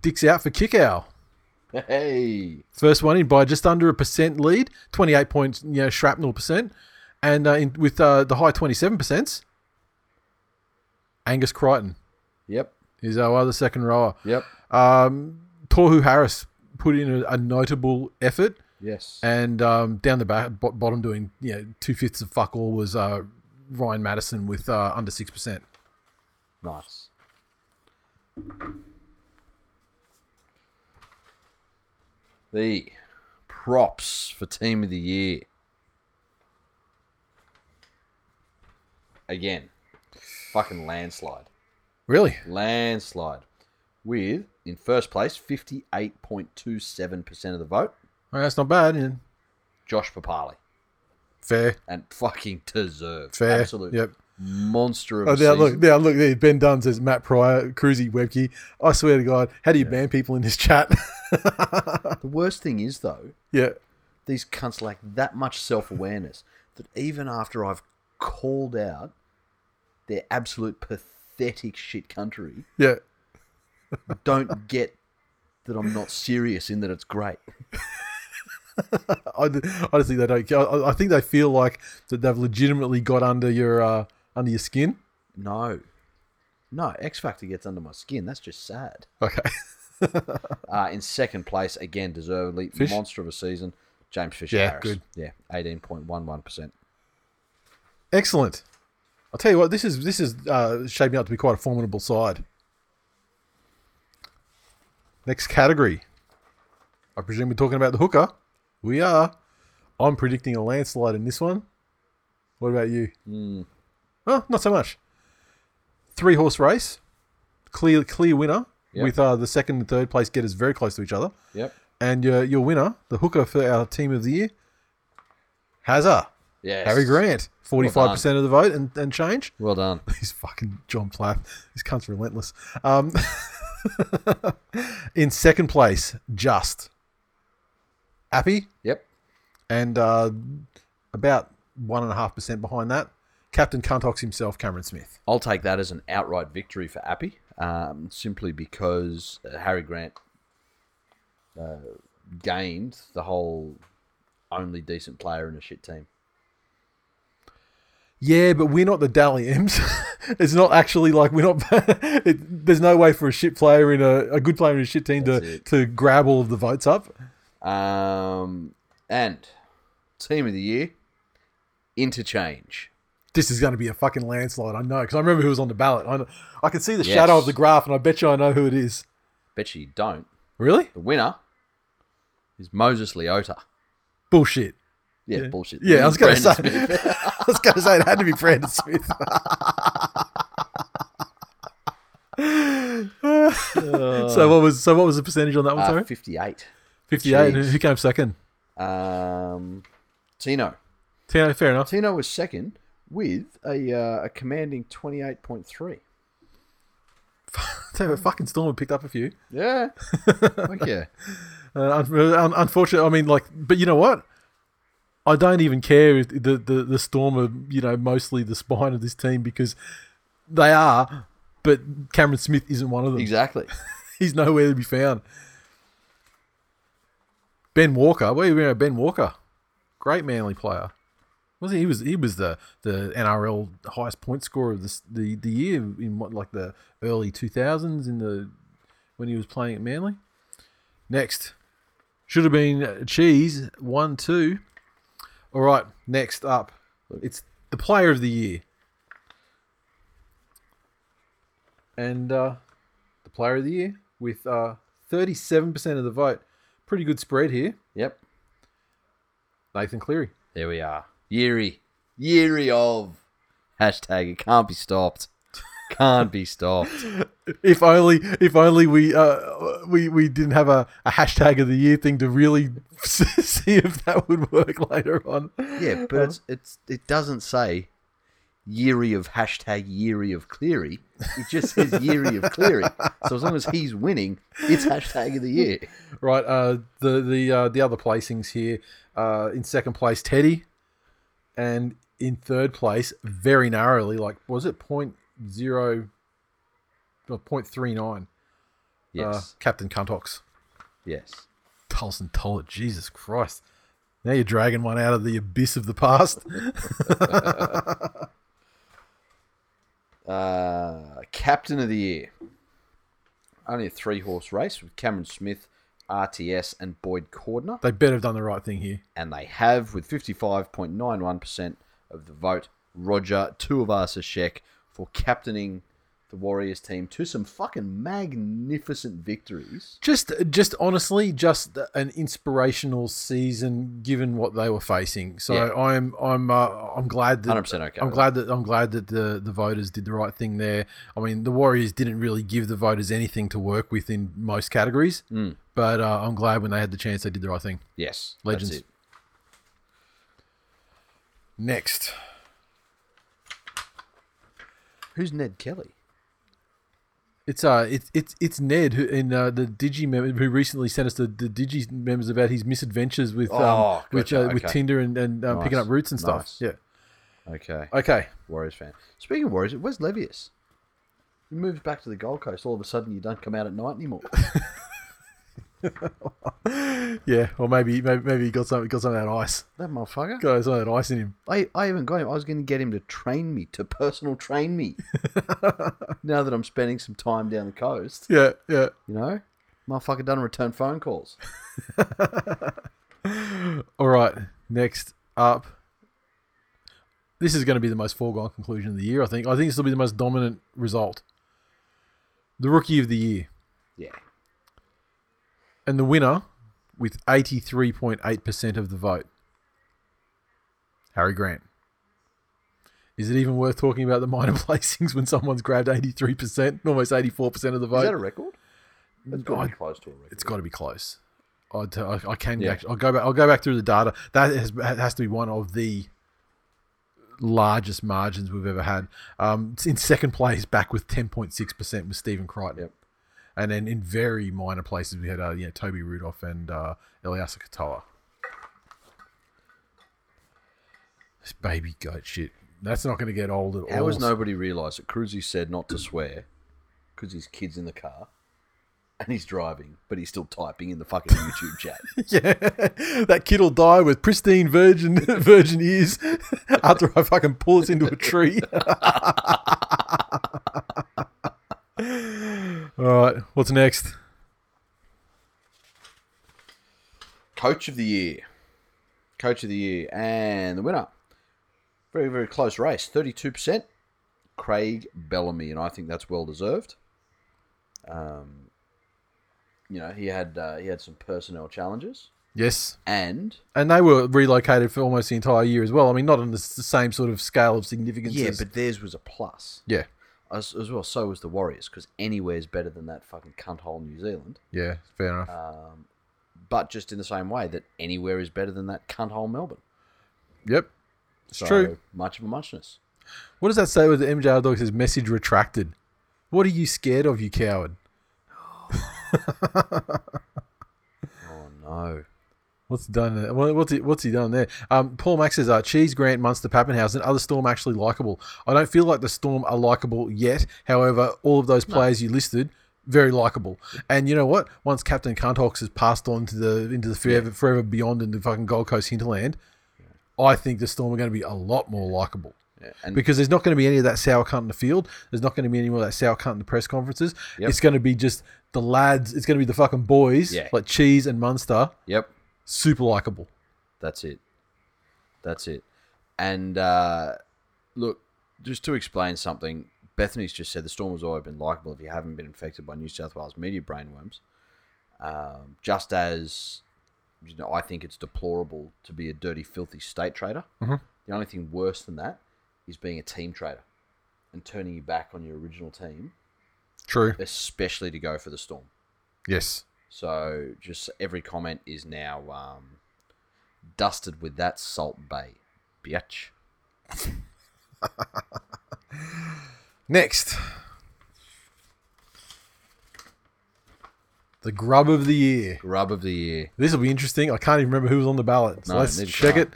Dick's out for kick owl. Hey. First one in by just under a percent lead, twenty eight points, you know, shrapnel percent, and uh, in, with uh, the high twenty seven percent. Angus Crichton Yep. is our other second rower. Yep. Um, Tohu Harris put in a, a notable effort, Yes. and um, down the back, bo- bottom doing you know two fifths of fuck all was uh, Ryan Matterson with uh, under six percent. Nice. The props for team of the year. Again, fucking landslide. Really? Landslide. With, in first place, 58.27% of the vote, Well, that's not bad. Yeah. Josh Papalii. Fair, And fucking deserved. fair. Absolute Yep. monster of Oh, a now season. look, now look. There, ben Dunn says Matt Pryor, Cruzy, Webke. I swear to God, how do you ban people in this chat? The worst thing is, though, yeah, these cunts lack that much self awareness that even after I've called out their absolute pathetic shit country, yeah. Don't get that I'm not serious in that it's great. I, I just think they don't. care. I, I think they feel like that they've legitimately got under your uh, under your skin. No. No, X Factor gets under my skin. That's just sad. Okay. Uh, in second place, again, deservedly, Fish? monster of a season, James Fisher Yeah, Harris. good. Yeah, 18.11%. Excellent. I'll tell you what. This is this is uh, shaping up to be quite a formidable side. Next category. I presume we're talking about the hooker. We are. I'm predicting a landslide in this one. What about you? Mm, Oh, not so much. Three horse race, clear clear winner Yep. with uh, the second and third place getters very close to each other, yep. and your your winner, the hooker for our team of the year, Hazza. Yes. Harry Grant. 45% of the vote and, and change. Well done. He's fucking John Plath. This cunt's relentless. Um, in second place, Just. Appy. Yep. And uh, about 1.5% behind that, Captain Cuntox himself, Cameron Smith. I'll take that as an outright victory for Appy, um, simply because Harry Grant uh, gained the whole only decent player in a shit team. Yeah, but we're not the Dally M's. it's not actually like we're not. it, there's no way for a shit player in a, a good player in a shit team That's to, it. to grab all of the votes up. Um, and team of the year, interchange. This is going to be a fucking landslide. I know because I remember who was on the ballot. I, I can see the Yes. shadow of the graph, and I bet you I know who it is. Bet you don't. Really? The winner is Moses Leota. Bullshit. Yeah, Yeah. bullshit. Yeah, I was going to say. I was going to say it had to be Brandon Smith. so what was so what was the percentage on that one? Uh, Sorry, 58. fifty-eight. jeez. Who came second? Um, Tino. Tino, fair enough. Tino was second with a, uh, a commanding 28.3. So fucking Storm picked up a few. Yeah. Fuck yeah. Uh, un- un- unfortunately, I mean, like, but you know what? I don't even care if the, the the Storm are you know mostly the spine of this team because they are, but Cameron Smith isn't one of them. Exactly. He's nowhere to be found. Ben Walker, where are you Ben Walker, great manly player. Wasn't he? he was he was the, the NRL highest point scorer of this, the the year in what like the early two thousands in the when he was playing at Manly. Next, should have been uh, Cheese one two. All right, next up, it's the Player of the Year, and uh, the Player of the Year with thirty seven percent of the vote. Pretty good spread here. Yep. Nathan Cleary. There we are. Yeary. Yeary of. Hashtag it can't be stopped. Can't be stopped. If only, if only we uh, we we didn't have a, a hashtag of the year thing to really see if that would work later on. Yeah, but it's it's it doesn't say Yeary of hashtag Yeary of Cleary. It just says Yeary of Cleary. So as long as he's winning, it's hashtag of the year. Right. Uh, the the uh, the other placings here. Uh, in second place, Teddy, and in third place, very narrowly, like was it point zero, or point three nine? Uh, Yes. Captain Cuntox. yes. Tulsen Tollett. Jesus Christ. Now you're dragging one out of the abyss of the past. Uh, captain of the year. Only a three horse race with Cameron Smith, RTS, and Boyd Cordner. they better have done the right thing here. And they have, with 55.91% of the vote, Roger Tuivasa-Sheck for captaining the Warriors team to some fucking magnificent victories. Just, just honestly, just an inspirational season given what they were facing. So Yeah. I'm, I'm, uh, I'm glad that 100% okay I'm glad that I'm glad that the the voters did the right thing there. I mean, the Warriors didn't really give the voters anything to work with in most categories, Mm. but uh, I'm glad when they had the chance they did the right thing. Yes. Legends. Next, Who's Ned Kelly? it's uh, it's it's it's Ned who in uh, the Digi member who recently sent us the, the Digi members about his misadventures with um Oh, with gotcha, uh, with. Tinder and and um, picking up roots and stuff. nice. Yeah. Okay. Okay. Warriors fan. Speaking of Warriors, where's Levius? He moved back to the Gold Coast. All of a sudden, you don't come out at night anymore. Yeah. Or maybe maybe maybe he got some got some of that ice. that motherfucker. Got some of that ice in him. I, I even got him. I was going to get him to train me, to personal train me. now that I'm spending some time down the coast, Yeah. Yeah. you know, motherfucker doesn't return phone calls. All right, next up. This is going to be the most foregone conclusion of the year, I think. I think this will be the most dominant result. The rookie of the year. Yeah. And the winner, with 83.8% of the vote, Harry Grant. Is it even worth talking about the minor placings when someone's grabbed 83%, almost 84% of the vote? Is that a record? That's got to be close to a record. It's got to be close. I can Yeah. I'll go back. I'll go back through the data. That has, has to be one of the largest margins we've ever had. Um, in second place, back with ten point six percent, with Stephen Crichton. Yep. And then in very minor places, we had uh, you know, Toby Rudolf and uh, Eliesa Katoa. This baby goat shit. That's not going to get old at How all. How has nobody realised that Cruzy said not to swear because his kid's in the car and he's driving, but he's still typing in the fucking YouTube chat? Yeah, that kid will die with pristine virgin virgin ears after I fucking pull us into a tree. All right, what's next? Coach of the year. Coach of the year. And the winner. Very, very close race. 32%. Craig Bellamy. And I think that's well deserved. Um, you know, he had uh, he had some personnel challenges. Yes, And and they were relocated for almost the entire year as well. I mean, not on the same sort of scale of significance. yeah, as- but theirs was a plus. yeah, As, as well, so was the Warriors, because anywhere is better than that fucking cunt hole New Zealand. yeah, fair enough. Um, but just in the same way that anywhere is better than that cunt hole Melbourne. yep, it's So, true. Much of a muchness. What does that say with the MJR Dog says message retracted? What are you scared of, you coward? Oh no. What's he done? there? What's he, what's he done there? Um, Paul Max says, uh, Cheese, Grant, Munster, Papenhuyzen, are the Storm actually likable? I don't feel like the Storm are likable yet. However, all of those players you listed, very likable. And you know what? Once Captain Cunthawks has passed on to the into the forever, forever beyond in the fucking Gold Coast hinterland, I think the Storm are going to be a lot more likable. Yeah. And Because there's not going to be any of that sour cunt in the field. There's not going to be any more of that sour cunt in the press conferences. Yep. It's going to be just the lads. It's going to be the fucking boys Yeah. like Cheese and Munster. yep, Super likable. that's it. That's it. And uh, look, just to explain something, Bethany's just said the storm has always been likable if you haven't been infected by New South Wales media brainworms. Um, just as you know, I think it's deplorable to be a dirty, filthy state trader. Mhm. The only thing worse than that is being a team trader and turning your back on your original team, True. especially to go for the storm. Yes. So just every comment is now um, dusted with that salt bay, bitch. Next. The grub of the year. Grub of the year. This will be interesting. I can't even remember who was on the ballot. So No, let's neither check can I. it.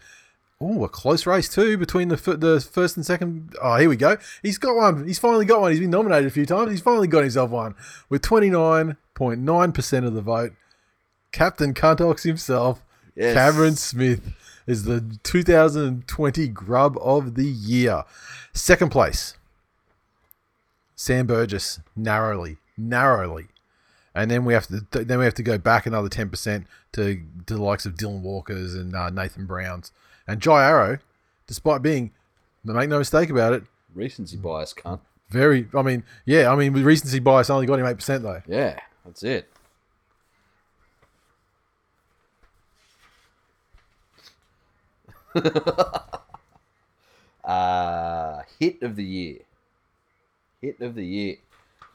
Oh, a close race too between the f- the first and second. Oh, here we go. He's got one. He's finally got one. He's been nominated a few times. He's finally got himself one with twenty nine point nine percent of the vote. Captain Cuntox himself, Yes. Cameron Smith, is the 2020 Grub of the Year. Second place, Sam Burgess, narrowly, narrowly. And then we have to then we have to go back another ten percent to, to the likes of Dylan Walker's and uh, Nathan Brown's and Jai Arrow, despite being, make no mistake about it, Recency bias, cunt. very. I mean, yeah, I mean, with recency bias, only got him eight percent though. Yeah, that's it. uh, hit of the year. Hit of the year.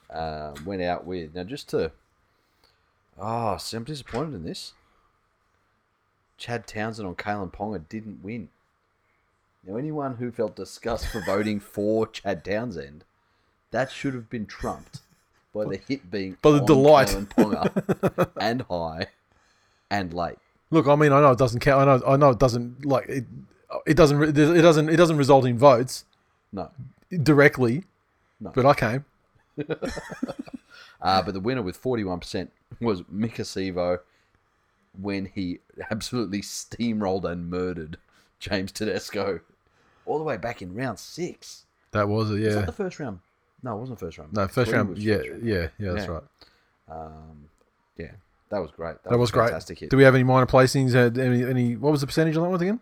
Uh, went out with now just to. Oh, see, I'm disappointed in this. Chad Townsend on Kalyn Ponga didn't win. Now, anyone who felt disgust for voting for Chad Townsend, that should have been trumped by the hit being By the delight. Kalyn Ponga and high and late. Look, I mean, I know it doesn't count. I know, I know it doesn't like it. It doesn't. It doesn't. It doesn't result in votes No, directly. No. But I came. uh, but the winner with forty-one percent was Maika Sivo when he absolutely steamrolled and murdered James Tedesco all the way back in round six. That was it. Yeah. Was that the first round? No, it wasn't the first round. No, first round. was Yeah, first round. yeah, yeah. That's Yeah. right. Um, yeah, that was great. That was a great. Fantastic hit. Do we have any minor placings? Uh, any, any? What was the percentage on that one again?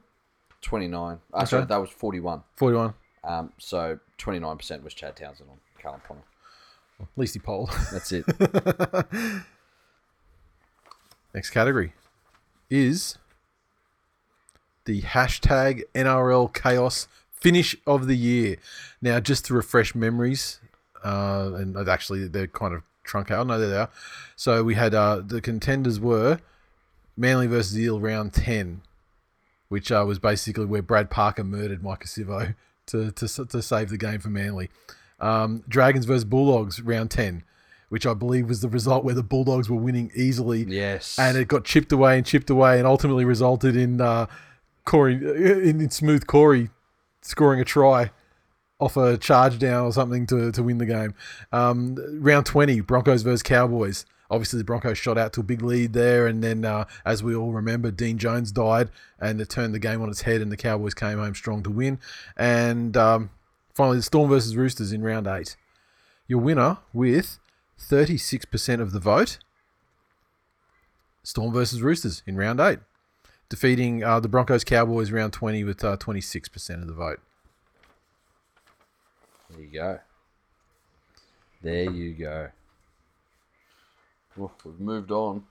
Twenty-nine. Uh, Sorry, that was forty-one. Forty-one. Um, so twenty-nine percent was Chad Townsend on Kalyn Ponga. At least he polled. That's it. Next category is the hashtag NRL Chaos Finish of the Year. Now, just to refresh memories, uh, and actually they're kind of truncated. No, there they are. So we had uh, the contenders were Manly versus Eel round 10, which uh, was basically where Brad Parker murdered Maika Sivo to, to, to save the game for Manly. Um, Dragons versus Bulldogs round 10, which I believe was the result where the Bulldogs were winning easily. Yes. And it got chipped away and chipped away and ultimately resulted in uh, Corey, in, in Smooth Corey scoring a try off a charge down or something to, to win the game. Um, round 20, Broncos versus Cowboys. Obviously, the Broncos shot out to a big lead there, and then, uh, as we all remember, Dean Jones died, and it turned the game on its head, and the Cowboys came home strong to win. And um, finally, the Storm versus Roosters in round eight. Your winner with 36% of the vote. Storm versus Roosters in round eight, defeating uh, the Broncos Cowboys round 20 with uh, 26% of the vote. There you go. There you go. Well, we've moved on.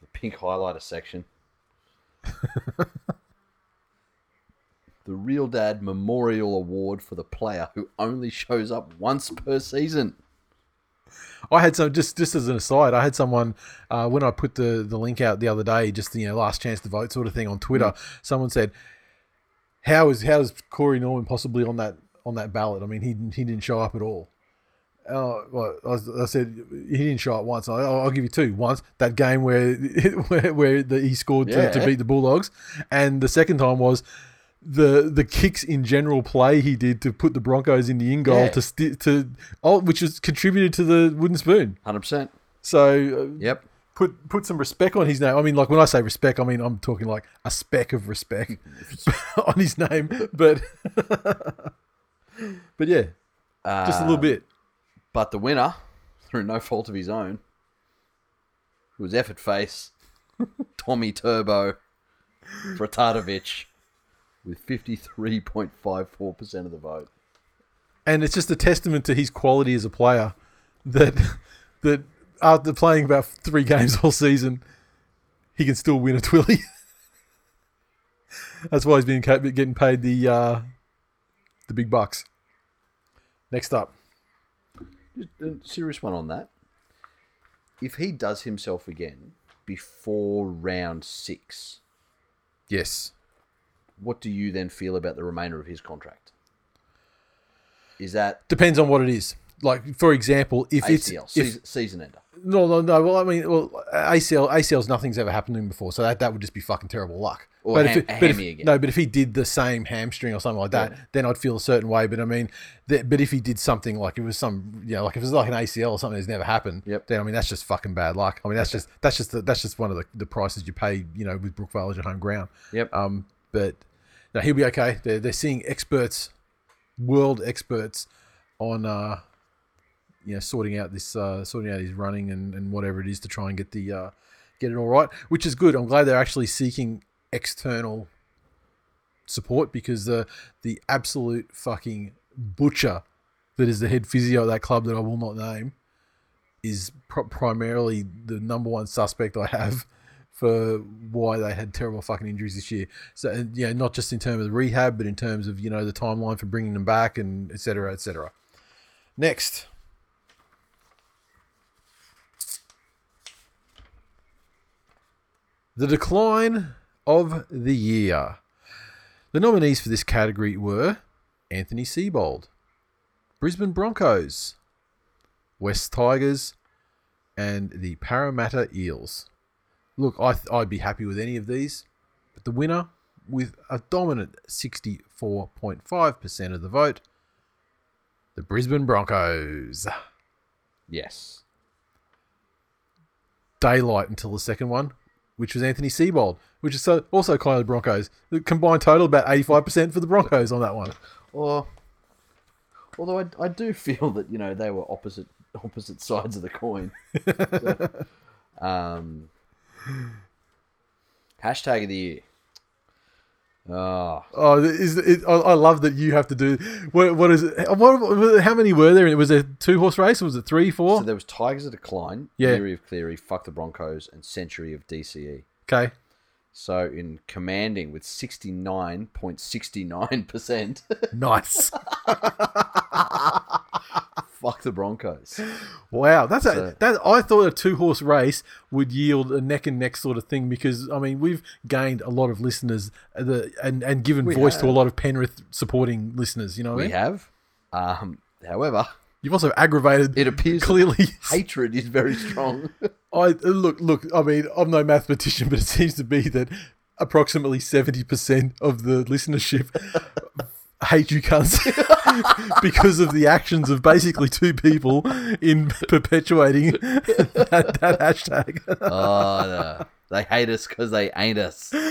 The pink highlighter section. the Real Dad Memorial Award for the player who only shows up once per season. I had some just just as an aside. I had someone uh, when I put the the link out the other day, just you know, last chance to vote sort of thing on Twitter. Mm. Someone said, "How is how is Corey Norman possibly on that on that ballot? I mean, he he didn't show up at all." Uh, well, I, I, said he didn't show up once. I, will give you two. Once that game where where, where the, he scored yeah. to, to beat the Bulldogs, and the second time was the the kicks in general play he did to put the Broncos in the in goal yeah. to st- to oh, which has contributed to the wooden spoon. Hundred percent. So uh, yep. Put put some respect on his name. I mean, like when I say respect, I mean I'm talking like a speck of respect on his name. But but yeah, uh, just a little bit. But the winner, through no fault of his own, was effort face Tommy Turbo Fratardovich with 53.54% of the vote. And it's just a testament to his quality as a player that that after playing about three games all season, he can still win a Twilly. That's why he's been getting paid the uh, the big bucks. Next up, a serious one on that. If he does himself again before round six, yes, what do you then feel about the remainder of his contract? Is that depends on what it is. Like for example, if ACL, it's season, if, season ender. No, no, no. Well, I mean, well, ACL, ACL's nothing's ever happened to him before, so that, that would just be fucking terrible luck. Or but ham, if, it, but if no, but if he did the same hamstring or something like that, yeah. then I'd feel a certain way. But I mean, but if he did something like it was some, you know, like if it was like an ACL or something that's never happened, yep. then I mean that's just fucking bad luck. I mean that's just that's just the, that's just one of the, the prices you pay, you know, with Brookvale as your home ground. Yep. Um, but no, he'll be okay. They're they're seeing experts, world experts, on uh, you know, sorting out this, uh, sorting out his running and, and whatever it is to try and get the, uh, get it all right, which is good. I'm glad they're actually seeking external support because the the absolute fucking butcher that is the head physio of that club that I will not name is pr- primarily the number one suspect I have for why they had terrible fucking injuries this year. So yeah, not just in terms of rehab, but in terms of you know the timeline for bringing them back and etc. etc. Next. The decline of the year. The nominees for this category were Anthony Seibold, Brisbane Broncos, West Tigers, and the Parramatta Eels. Look, I th- I'd be happy with any of these, but the winner, with a dominant 64.5% of the vote, the Brisbane Broncos. Yes. Daylight until the second one, which was Anthony Seibold, which is so, also kind of the Broncos. The combined total about 85% for the Broncos on that one. Or, although I, I do feel that, you know, they were opposite opposite sides of the coin. so, um, hashtag of the year. Ah. Oh, oh, is it, I love that you have to do. What, what is it? What, how many were there? Was it two horse race? was it three, four? So there was Tigers of Decline, yeah. Theory of Cleary, Fuck the Broncos, and Century of DCE. Okay. So in commanding with sixty nine point sixty nine percent. Nice. fuck the Broncos. Wow, that's a that. I thought a two horse race would yield a neck and neck sort of thing because I mean we've gained a lot of listeners uh, the, and and given We voice to a lot of Penrith supporting listeners. You know what I We mean? have. Um, however, You've also aggravated. it appears clearly. hatred is very strong. I look look. I mean, I'm no mathematician, but it seems to be that approximately seventy percent of the listenership hate you cunts because of the actions of basically two people in perpetuating that, that hashtag. oh, no. They hate us because they ain't us.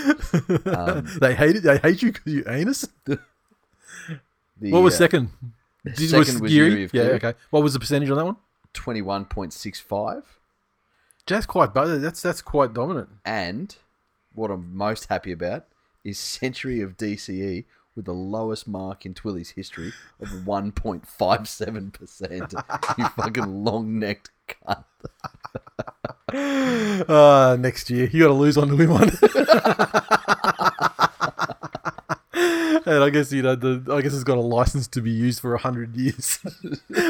Um, they hate it. They hate you because you anus. the, What was uh, second? Did, second was Geary? Of Yeah. Geary. Okay. What was the percentage on that one? 21.65. That's quite. That's that's quite dominant. And what I'm most happy about is Century of DCE with the lowest mark in Twilly's history of 1.57%. you fucking long necked cunt. Uh, next year you got to lose on to win one. and I guess you know the I guess it's got a license to be used for a hundred years.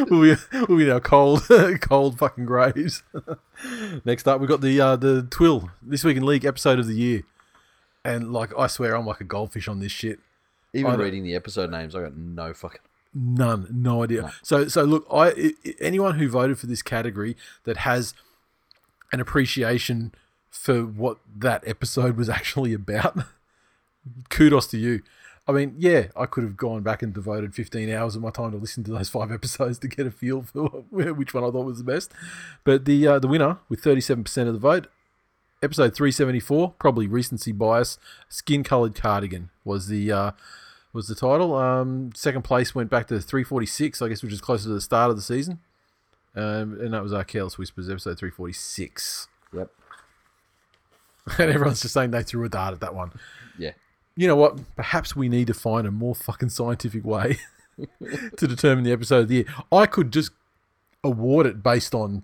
we'll, be, we'll be in our cold, cold fucking graves. Next up, we got the uh, the Twill this week in league episode of the year, and like I swear I'm like a goldfish on this shit. Even reading the episode names, I got no fucking. None, no idea. So, so look, i- anyone who voted for this category that has an appreciation for what that episode was actually about, kudos to you. I mean, yeah, I could have gone back and devoted 15 hours of my time to listen to those five episodes to get a feel for which one I thought was the best. But the uh, the winner with 37% of the vote, episode 374, probably recency bias, skin colored cardigan was the uh, was the title. Um, second place went back to 346, I guess, which is closer to the start of the season. Um, and that was our Careless Whispers episode 346. Yep. And everyone's just saying they threw a dart at that one. Yeah. You know what? Perhaps we need to find a more fucking scientific way to determine the episode of the year. I could just award it based on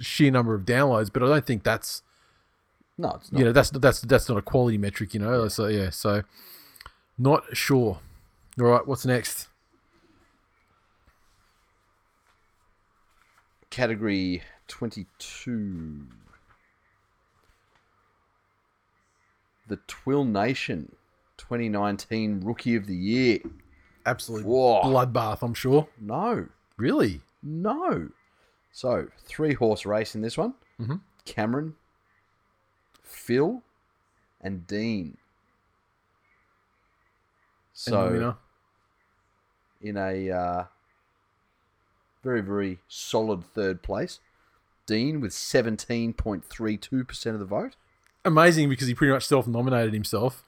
sheer number of downloads, but I don't think that's No, it's not. you know that's that's that's not a quality metric. You know, so yeah, so not sure. All right, what's next? Category 22. The Twill Nation 2019 Rookie of the Year. Absolute Whoa. bloodbath. I'm sure. No. Really? No. So, three horse race in this one Mhm. Cameron, Phil, and Dean. So, in a uh, very, very solid third place, Dean with 17.32% of the vote, amazing because he pretty much self-nominated himself.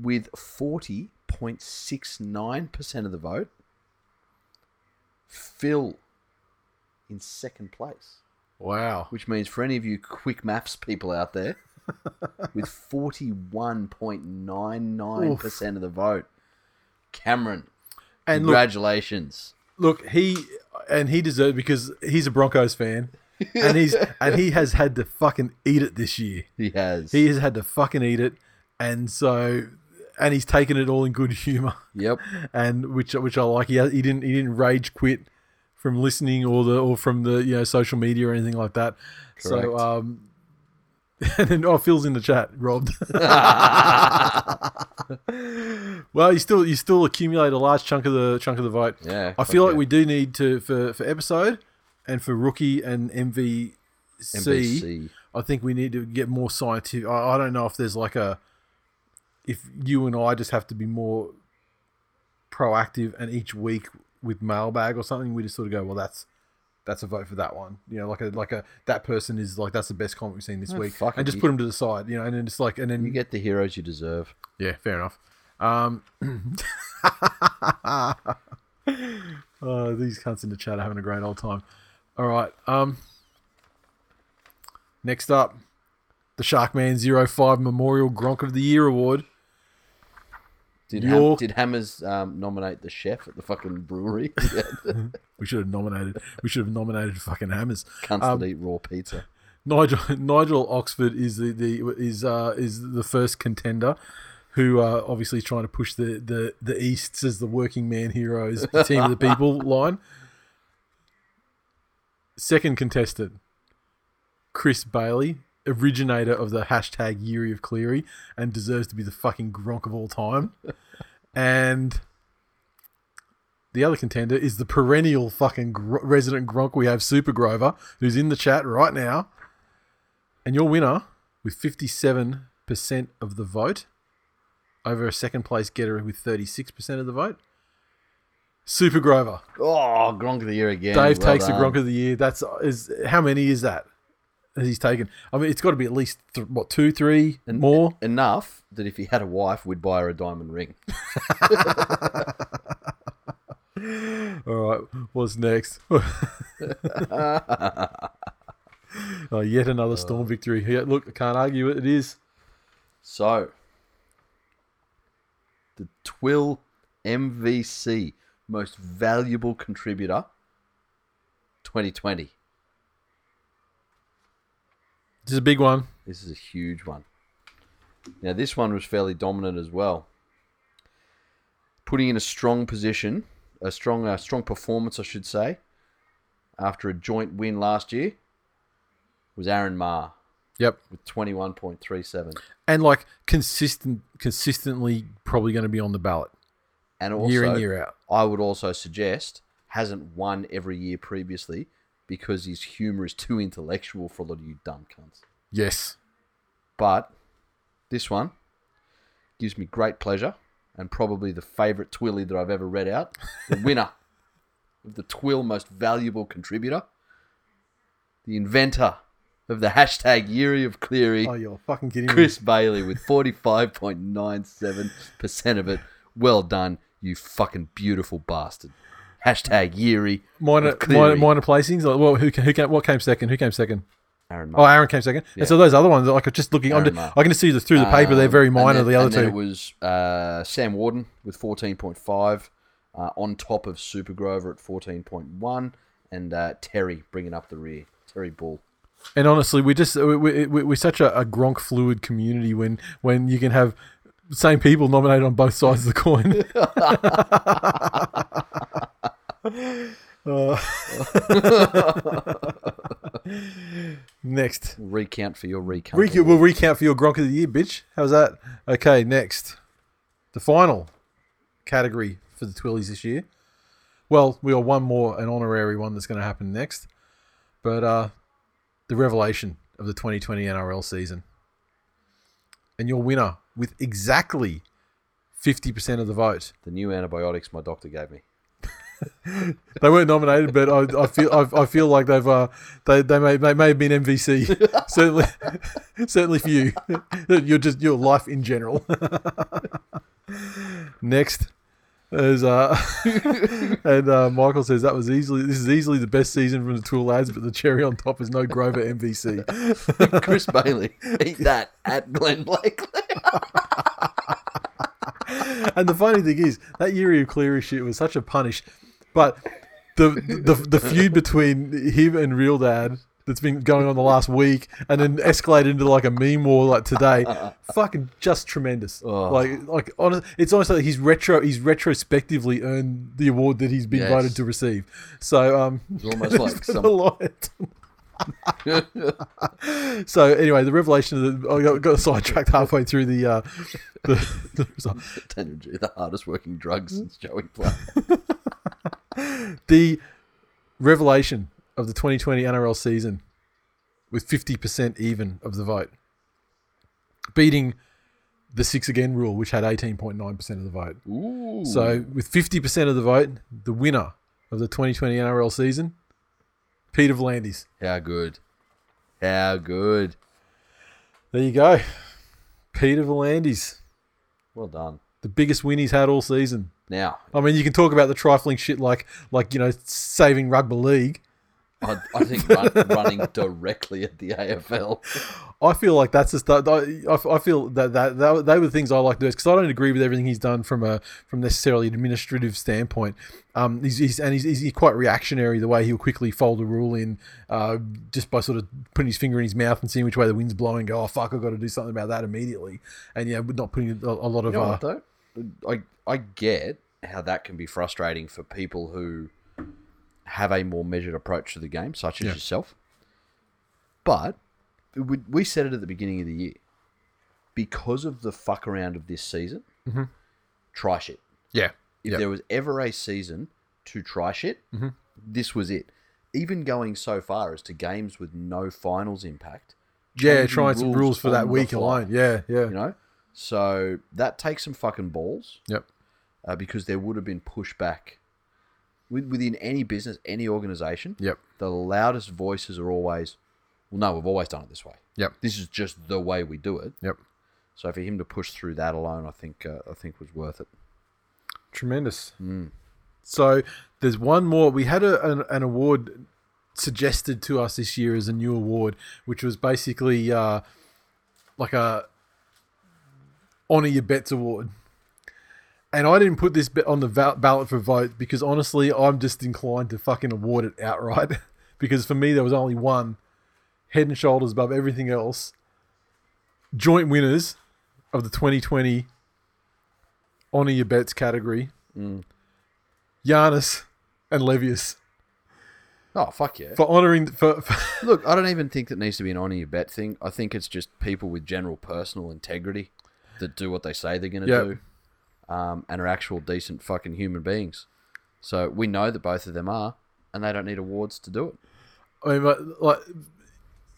with 40.69% of the vote. Phil in second place. Wow. which means for any of you quick maths people out there, with 41.99% of the vote, Cameron, And congratulations. look, he and he deserved because he's a Broncos fan, and he's and he has had to fucking eat it this year. He has. He has had to fucking eat it, and so and he's taken it all in good humor, yep. and which which I like. He he didn't he didn't rage quit from listening or the or from the you know social media or anything like that. So Correct. um. And then, oh, Phil's in the chat, robbed. well, you still you still accumulate a large chunk of the chunk of the vote. Yeah. I feel fuck like we do need to for for episode and for rookie and. MVC. I think we need to get more scientific. I, I don't know if there's like a if you and I just have to be more proactive and each week with mailbag or something, we just sort of go, well, that's that's a vote for that one. You know, like a like a that person is like that's the best comment we've seen this Oh, week, and just you- put them to the side. You know, and then it's like and then You get the heroes you deserve. yeah, fair enough. Um, oh, these cunts in the chat are having a great old time. All right. Um, next up, the Sharkman 05 Memorial Gronk of the Year Award. Did, Your- Ham- did Hammers um, nominate the chef at the fucking brewery? We should have nominated. We should have nominated fucking Hammers. Cunts Um, that eat raw pizza. Nigel Nigel Oxford is the, the is uh is the first contender who uh, obviously is trying to push the, the the Easts as the working man heroes, the team of the people line. second contestant, Chris Bailey, originator of the hashtag Yeary of Cleary, and deserves to be the fucking Gronk of all time. and the other contender is the perennial fucking gr- resident Gronk we have, Super Grover, who's in the chat right now. And your winner, with 57% of the vote, over a second place getter with 36% of the vote, Super Grover. Oh, Gronk of the year again. Dave Well takes the done. Gronk of the year. That's is how many is that? That he's taken. I mean, it's got to be at least th- what two, three and more. Enough that if he had a wife, we'd buy her a diamond ring. All right, what's next? oh, yet another storm uh. victory. Yeah, look, I can't argue it. It is. So, the Twill MVC most valuable contributor 2020. This is a big one. This is a huge one. Now, this one was fairly dominant as well. Putting in a strong position, a strong, uh, strong performance, I should say, after a joint win last year, was Aaron Marr Yep, with 21.37. and like consistent, consistently, probably going to be on the ballot And also, year in year out. I would also suggest hasn't won every year previously because his humour is too intellectual for a lot of you dumb cunts. Yes, But this one gives me great pleasure and probably the favourite Twilly that I've ever read out. The winner of the Twill most valuable contributor, the inventor of the hashtag Yeary of Cleary, Oh, you're fucking kidding me. Chris Bailey with 45.97% of it. Well done, you fucking beautiful bastard. Hashtag Yeary. Minor, minor, minor placings. Like, well, who, who came? What came second? Who came second? Aaron Oh, Aaron came second. Yeah. And so those other ones, like just looking, I'm just, I can see the, through the paper. They're Um, very and minor. then- the other two. it was uh, Sam Warden with 14.5, uh, on top of Super Grover at 14.1, and uh, Terry bringing up the rear. Terry Bull. And honestly, we just we, we, we- we're such a, a Gronk fluid community when when you can have same people nominated on both sides of the coin. Uh, next, Recount for your recount. Re- we'll recount for your Gronk of the year, bitch. How's that? Okay, next, the final category for the Twillies this year. Well, we got one more, an honorary one that's going to happen next, but uh, the revelation of the 2020 NRL season, and your winner with exactly 50% of the vote. The new antibiotics my doctor gave me. They weren't nominated, but I, I feel I, I feel like they've uh, they they may, may may have been MVC certainly certainly for you. You're just your life in general. Next is uh, and uh, Michael says that was easily this is easily the best season from the Tool lads, but the cherry on top is no Grover MVC. Chris Bailey. Eat that at Glenn Blakely. and the funny thing is that Yeary of Cleary shit was such a punish, but the the the feud between him and Real Dad that's been going on the last week and then escalated into like a meme war like today, fucking just tremendous. Oh. Like like honest, it's almost like he's retro he's retrospectively earned the award that he's been Yes. voted to receive. So um, It's almost like some- a lot. so anyway, the revelation of the I got, got sidetracked halfway through the uh, the, the result. Daniel G, the hardest working drug since Joey Clark. the revelation of the 2020 NRL season with 50% even of the vote, beating the six again rule, which had 18.9% of the vote. Ooh. So, with 50% of the vote, the winner of the 2020 NRL season, Peter V'landys. How good. How good. There you go. Peter V'landys, Well done. the biggest win he's had all season. Now, I mean, you can talk about the trifling shit like, like you know, saving rugby league. I, I think run, running directly at the AFL. I feel like that's the. I, I feel that, that that they were the things I like to do because I don't agree with everything he's done from a from necessarily an administrative standpoint. Um, he's, he's and he's, he's quite reactionary the way he'll quickly fold a rule in, uh, just by sort of putting his finger in his mouth and seeing which way the wind's blowing. Go, oh fuck, I've got to do something about that immediately, and yeah, would not putting a, a lot of You know uh, what? I, I get how that can be frustrating for people who have a more measured approach to the game, such as Yeah. yourself. But we, we said it at the beginning of the year. Because of the fuck around of this season, try shit. Yeah. If Mm-hmm. There was ever a season to try shit, Mm-hmm. this was it. Even going so far as to games with no finals impact. Yeah, trying some rules for that week alone. Yeah, yeah. You know? So that takes some fucking balls Yep. Uh, because there would have been pushback within any business, any organization. Yep. The loudest voices are always, well, no, we've always done it this way. Yep. This is just the way we do it. Yep. So for him to push through that alone, I think uh, I think was worth it. Tremendous. Mm. So there's one more. We had a, an, an award suggested to us this year as a new award, which was basically uh, like a honor your bets award. And I didn't put this on the ballot for vote because honestly, I'm just inclined to fucking award it outright. because for me, there was only one head and shoulders above everything else. Joint winners of the 2020 honor your bets category. Mm. Giannis and Levius Oh fuck yeah! for honoring for, for Look, I don't even think that needs to be an honor your bet thing. I think it's just people with general personal integrity that do what they say they're going to Yep. do, um, and are actual decent fucking human beings. So we know that both of them are, and they don't need awards to do it. I mean, but, like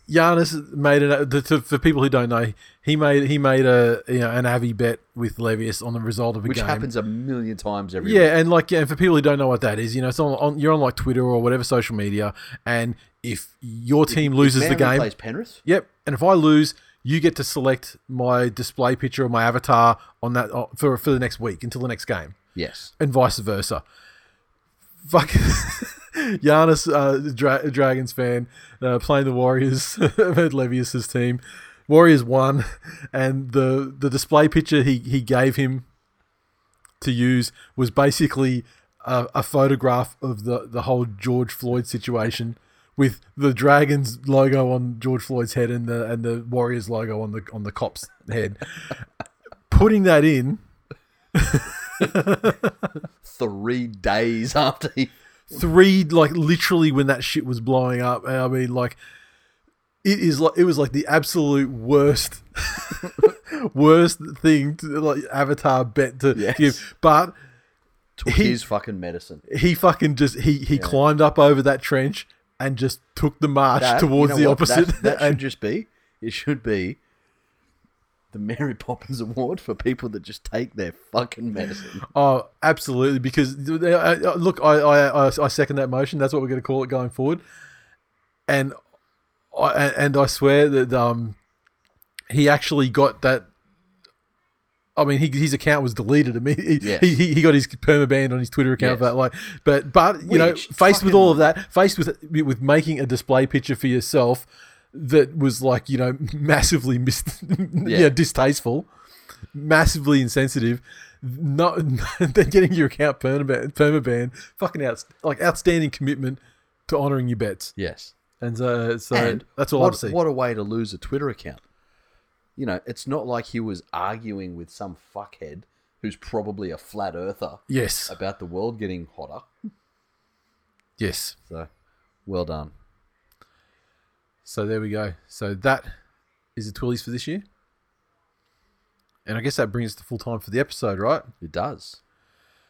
Giannis made it the, to, for people who don't know. He made he made a you know an Avi bet with Levius on the result of a game. Which game. happens a million times every week. Yeah, and like, yeah, and for people who don't know what that is, you know, it's on, on you're on like Twitter or whatever social media, and if your team loses the game, plays Penrith. Yep. And if I lose, you get to select my display picture or my avatar on that uh, for for the next week until the next game, Yes. and vice versa. Fuck. Giannis, uh, Dra- Dragons fan, uh, playing the Warriors at Levius's team. Warriors won, and the the display picture he, he gave him to use was basically a, a photograph of the, the whole George Floyd situation with the Dragons logo on George Floyd's head and the and the Warriors logo on the on the cop's head. Putting that in Three days after he. three like literally when that shit was blowing up. and I mean like it is like it was like the absolute worst worst thing to like Avatar bet to Yes. give. But Took He- his fucking medicine. he fucking just he he climbed up over that trench and just took the march That- towards you know the what? opposite. That, that should and just be. It should be the Mary Poppins Award for people that just take their fucking medicine. oh, absolutely! Because uh, uh, look, I, I I I second that motion. That's what we're going to call it going forward. And I and I swear that um he actually got that. I mean, he, his account was deleted immediately. Yes. He, he, he got his permaban on his Twitter account Yes. for that. Like, but but you know, faced with all of that, faced with with making a display picture for yourself that was like you know massively mis- yeah. Distasteful, massively insensitive. Not then getting your account permaban, permaban fucking out like outstanding commitment to honoring your bets. Yes. And uh, so And that's all what, I see. What a way to lose a Twitter account. You know, it's not like he was arguing with some fuckhead who's probably a flat earther yes, about the world getting hotter. yes. So, well done. So there we go. So that is the Twillies for this year. And I guess that brings us to full time for the episode, right? It does.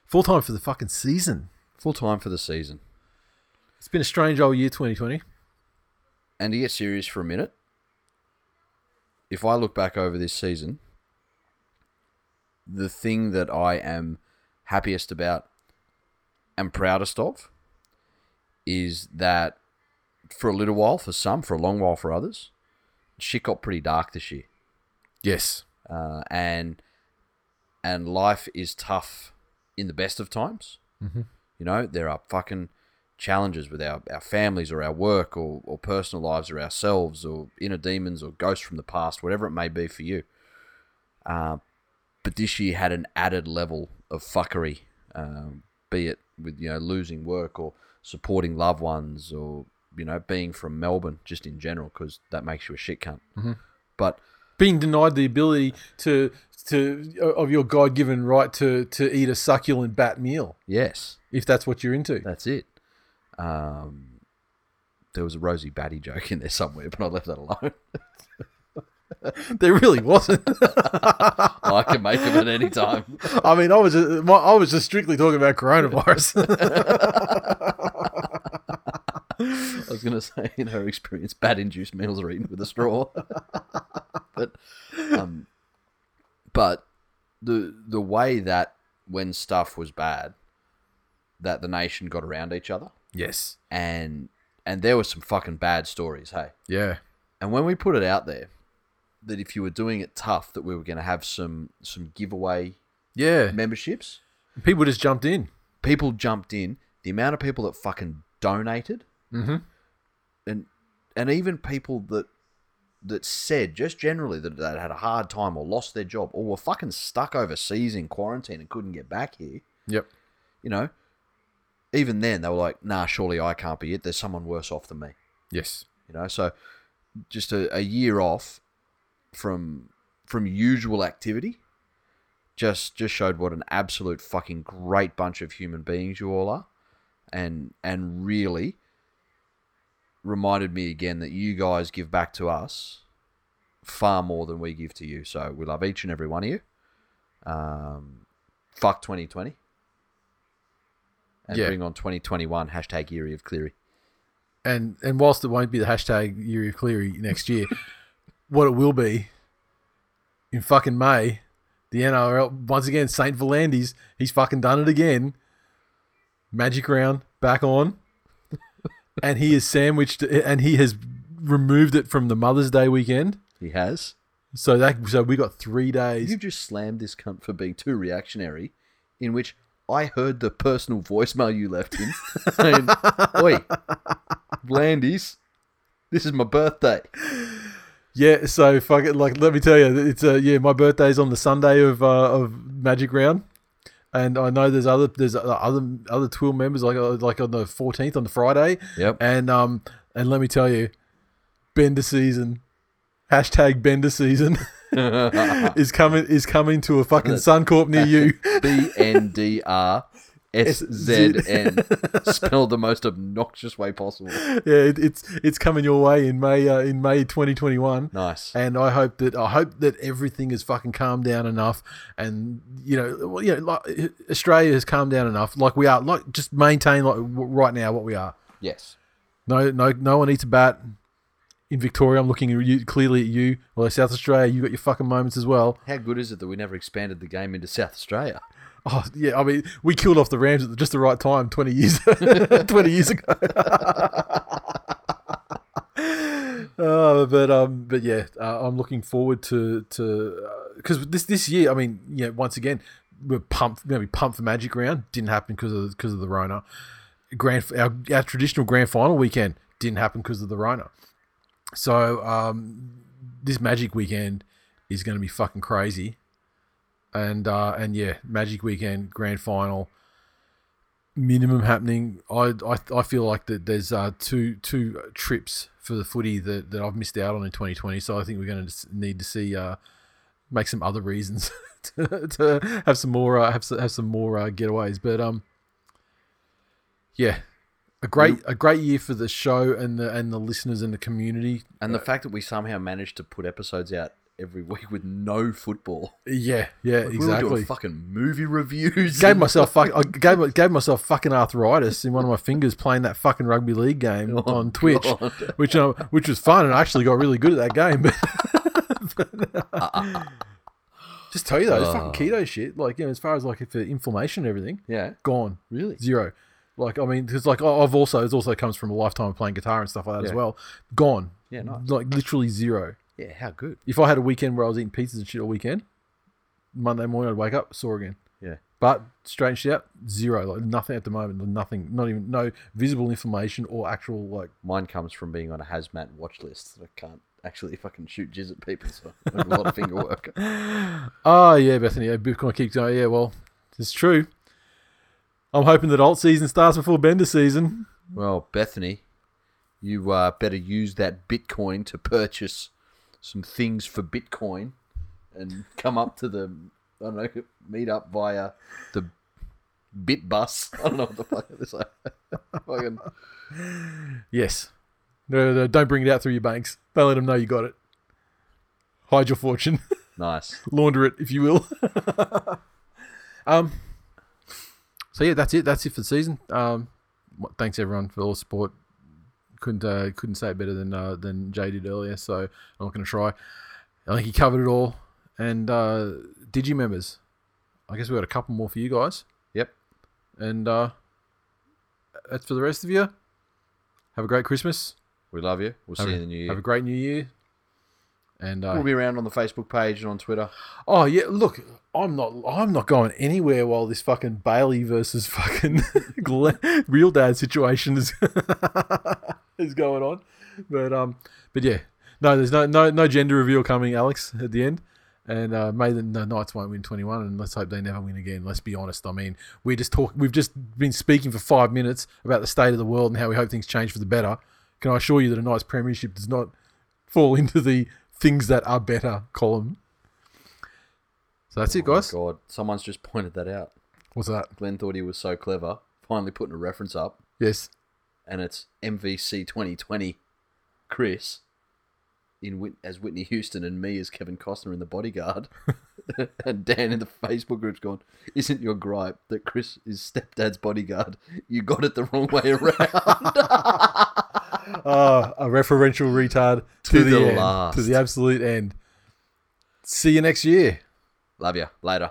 Full time for the fucking season. Full time for the season. It's been a strange old year, 2020. And to get serious for a minute, if I look back over this season, the thing that I am happiest about and proudest of is that for a little while, for some, for a long while for others, shit got pretty dark this year. Yes. Uh, and and life is tough in the best of times. Mm-hmm. You know, there are fucking challenges with our, our families or our work or, or personal lives or ourselves or inner demons or ghosts from the past, whatever it may be for you. Uh, but this year had an added level of fuckery, um, be it with you know losing work or supporting loved ones or you know being from Melbourne just in general because that makes you a shit cunt. But Being denied the ability to to of your God given right to to eat a succulent bat meal, yes, if that's what you're into. That's it. Um, there was a Rosie Batty joke in there somewhere, but I left that alone. There really wasn't. I can make them at any time. I mean, I was just, I was just strictly talking about coronavirus. I was going to say, in her experience, bad induced meals are eaten with a straw. but, um, but the the way that when stuff was bad, that the nation got around each other, yes. and and there were some fucking bad stories, hey. Yeah. And when we put it out there, that if you were doing it tough, that we were going to have some some giveaway Yeah. memberships. People just jumped in. People jumped in. The amount of people that fucking donated, Mm-hmm. and and even people that that said just generally that they had a hard time or lost their job or were fucking stuck overseas in quarantine and couldn't get back here. Yep. You know, even then they were like, "Nah, surely I can't be it. There's someone worse off than me." Yes. You know, so just a, a year off from from usual activity just just showed what an absolute fucking great bunch of human beings you all are and and really reminded me again that you guys give back to us far more than we give to you so we love each and every one of you um fuck 2020 and Yeah. bring on 2021 hashtag Yeary of Cleary And and whilst it won't be the hashtag Yeary Cleary next year, what it will be in fucking May, the NRL once again Saint V'landys, he's fucking done it again. Magic round back on, and he has sandwiched and he has removed it from the Mother's Day weekend. he has So that so we got three days. You've just slammed this cunt for being too reactionary, in which I heard the personal voicemail you left him saying, Oi, V'landys, this is my birthday. Yeah, so fuck it. Like, let me tell you, it's uh, yeah, my birthday's on the Sunday of uh, of Magic Round, and I know there's other there's other other Twill members like uh, like on the 14th on the Friday, Yep. and um and let me tell you, Bender season, hashtag Bender season is coming is coming to a fucking Suncorp near you. B N D R S Z N. Spelled the most obnoxious way possible. yeah, it, it's it's coming your way in May uh, in May 2021. Nice. and I hope that I hope that everything is fucking calmed down enough, and you know, well, you know, like Australia has calmed down enough, like we are, like just maintain like w- right now what we are. Yes. No, no, no one eats a bat. In Victoria, I'm looking at you, clearly at you. Well, South Australia, you got your fucking moments as well. How good is it that we never expanded the game into South Australia? Oh yeah, I mean, we killed off the Rams at just the right time, twenty years, twenty years ago. uh, but um, but yeah, uh, I'm looking forward to to because this this year, I mean, yeah, once again, we're pumped. You know, we pumped for Magic Round didn't happen because of because of the Rona. Grand our, our traditional grand final weekend didn't happen because of the Rona. So um, this Magic weekend is going to be fucking crazy and uh, and yeah, Magic Weekend Grand Final minimum happening. I I, I feel like that there's uh, two two trips for the footy that, that I've missed out on in 2020. So I think we're going to need to see uh, make some other reasons to, to have some more uh, have some, have some more uh, getaways. But um, yeah. A great, a great year for the show and the and the listeners and the community. And the fact that we somehow managed to put episodes out every week with no football. Yeah, yeah, We were exactly. doing fucking movie reviews. gave myself fuck, I gave gave myself fucking arthritis in one of my fingers playing that fucking rugby league game Oh, on Twitch, God. which uh, which was fun and I actually got really good at that game. But just tell you though, it's fucking keto shit. Like you know, as far as like for inflammation and everything, Yeah. gone Really? zero. Like I mean, because like I've also it also comes from a lifetime of playing guitar and stuff like that as well. Gone. Yeah, nice. Like literally zero. Yeah, how good. If I had a weekend where I was eating pizzas and shit all weekend, Monday morning I'd wake up sore again. Yeah. But straighten shit zero. Like nothing at the moment. Nothing. Not even no visible inflammation or actual like. Mine comes from being on a hazmat watch list. That I can't actually fucking shoot jizz at people, so I have a lot of finger work. Oh yeah, Bethany. Yeah, kind of keep going. Yeah, well, it's true. I'm hoping that alt season starts before Bender season. Well, Bethany, you uh, better use that Bitcoin to purchase some things for Bitcoin and come up to the, I don't know, meet up via the bit bus. I don't know what the fuck it is. Fucking Yes. No, no, don't bring it out through your banks. Don't let them know you got it. Hide your fortune. nice. Launder it, if you will. um. So yeah, that's it. That's it for the season. Um. Thanks everyone for all the support. Couldn't uh, couldn't say it better than uh, than Jay did earlier. So I'm not going to try. I think he covered it all. And uh, Digi members, I guess we got a couple more for you guys. Yep. And uh, that's for the rest of you. Have a great Christmas. We love you. We'll Have see a, you in the new year. Have a great New Year. And uh, We'll be around on the Facebook page and on Twitter. oh yeah, look, I'm not I'm not going anywhere while this fucking Bailey versus fucking real dad situation is is going on. But um, but yeah, no, there's no no no gender reveal coming, Alex, at the end. And uh, may the, the Knights won't win 21, and let's hope they never win again. Let's be honest. I mean, we just talk. We've just been speaking for five minutes about the state of the world and how we hope things change for the better. Can I assure you that a Knights Premiership does not fall into the things that are better column? So that's it, Oh my guys. God, someone's just pointed that out. What's that? Glenn thought he was so clever, finally putting a reference up, Yes. and it's MVC 2020 Chris in Whit- as Whitney Houston and me as Kevin Costner in The Bodyguard. and Dan in the Facebook group's gone, Isn't your gripe that Chris is stepdad's bodyguard? You got it the wrong way around. Uh, a referential retard to, To the, the end, to the absolute end. See you next year. Love you. Later.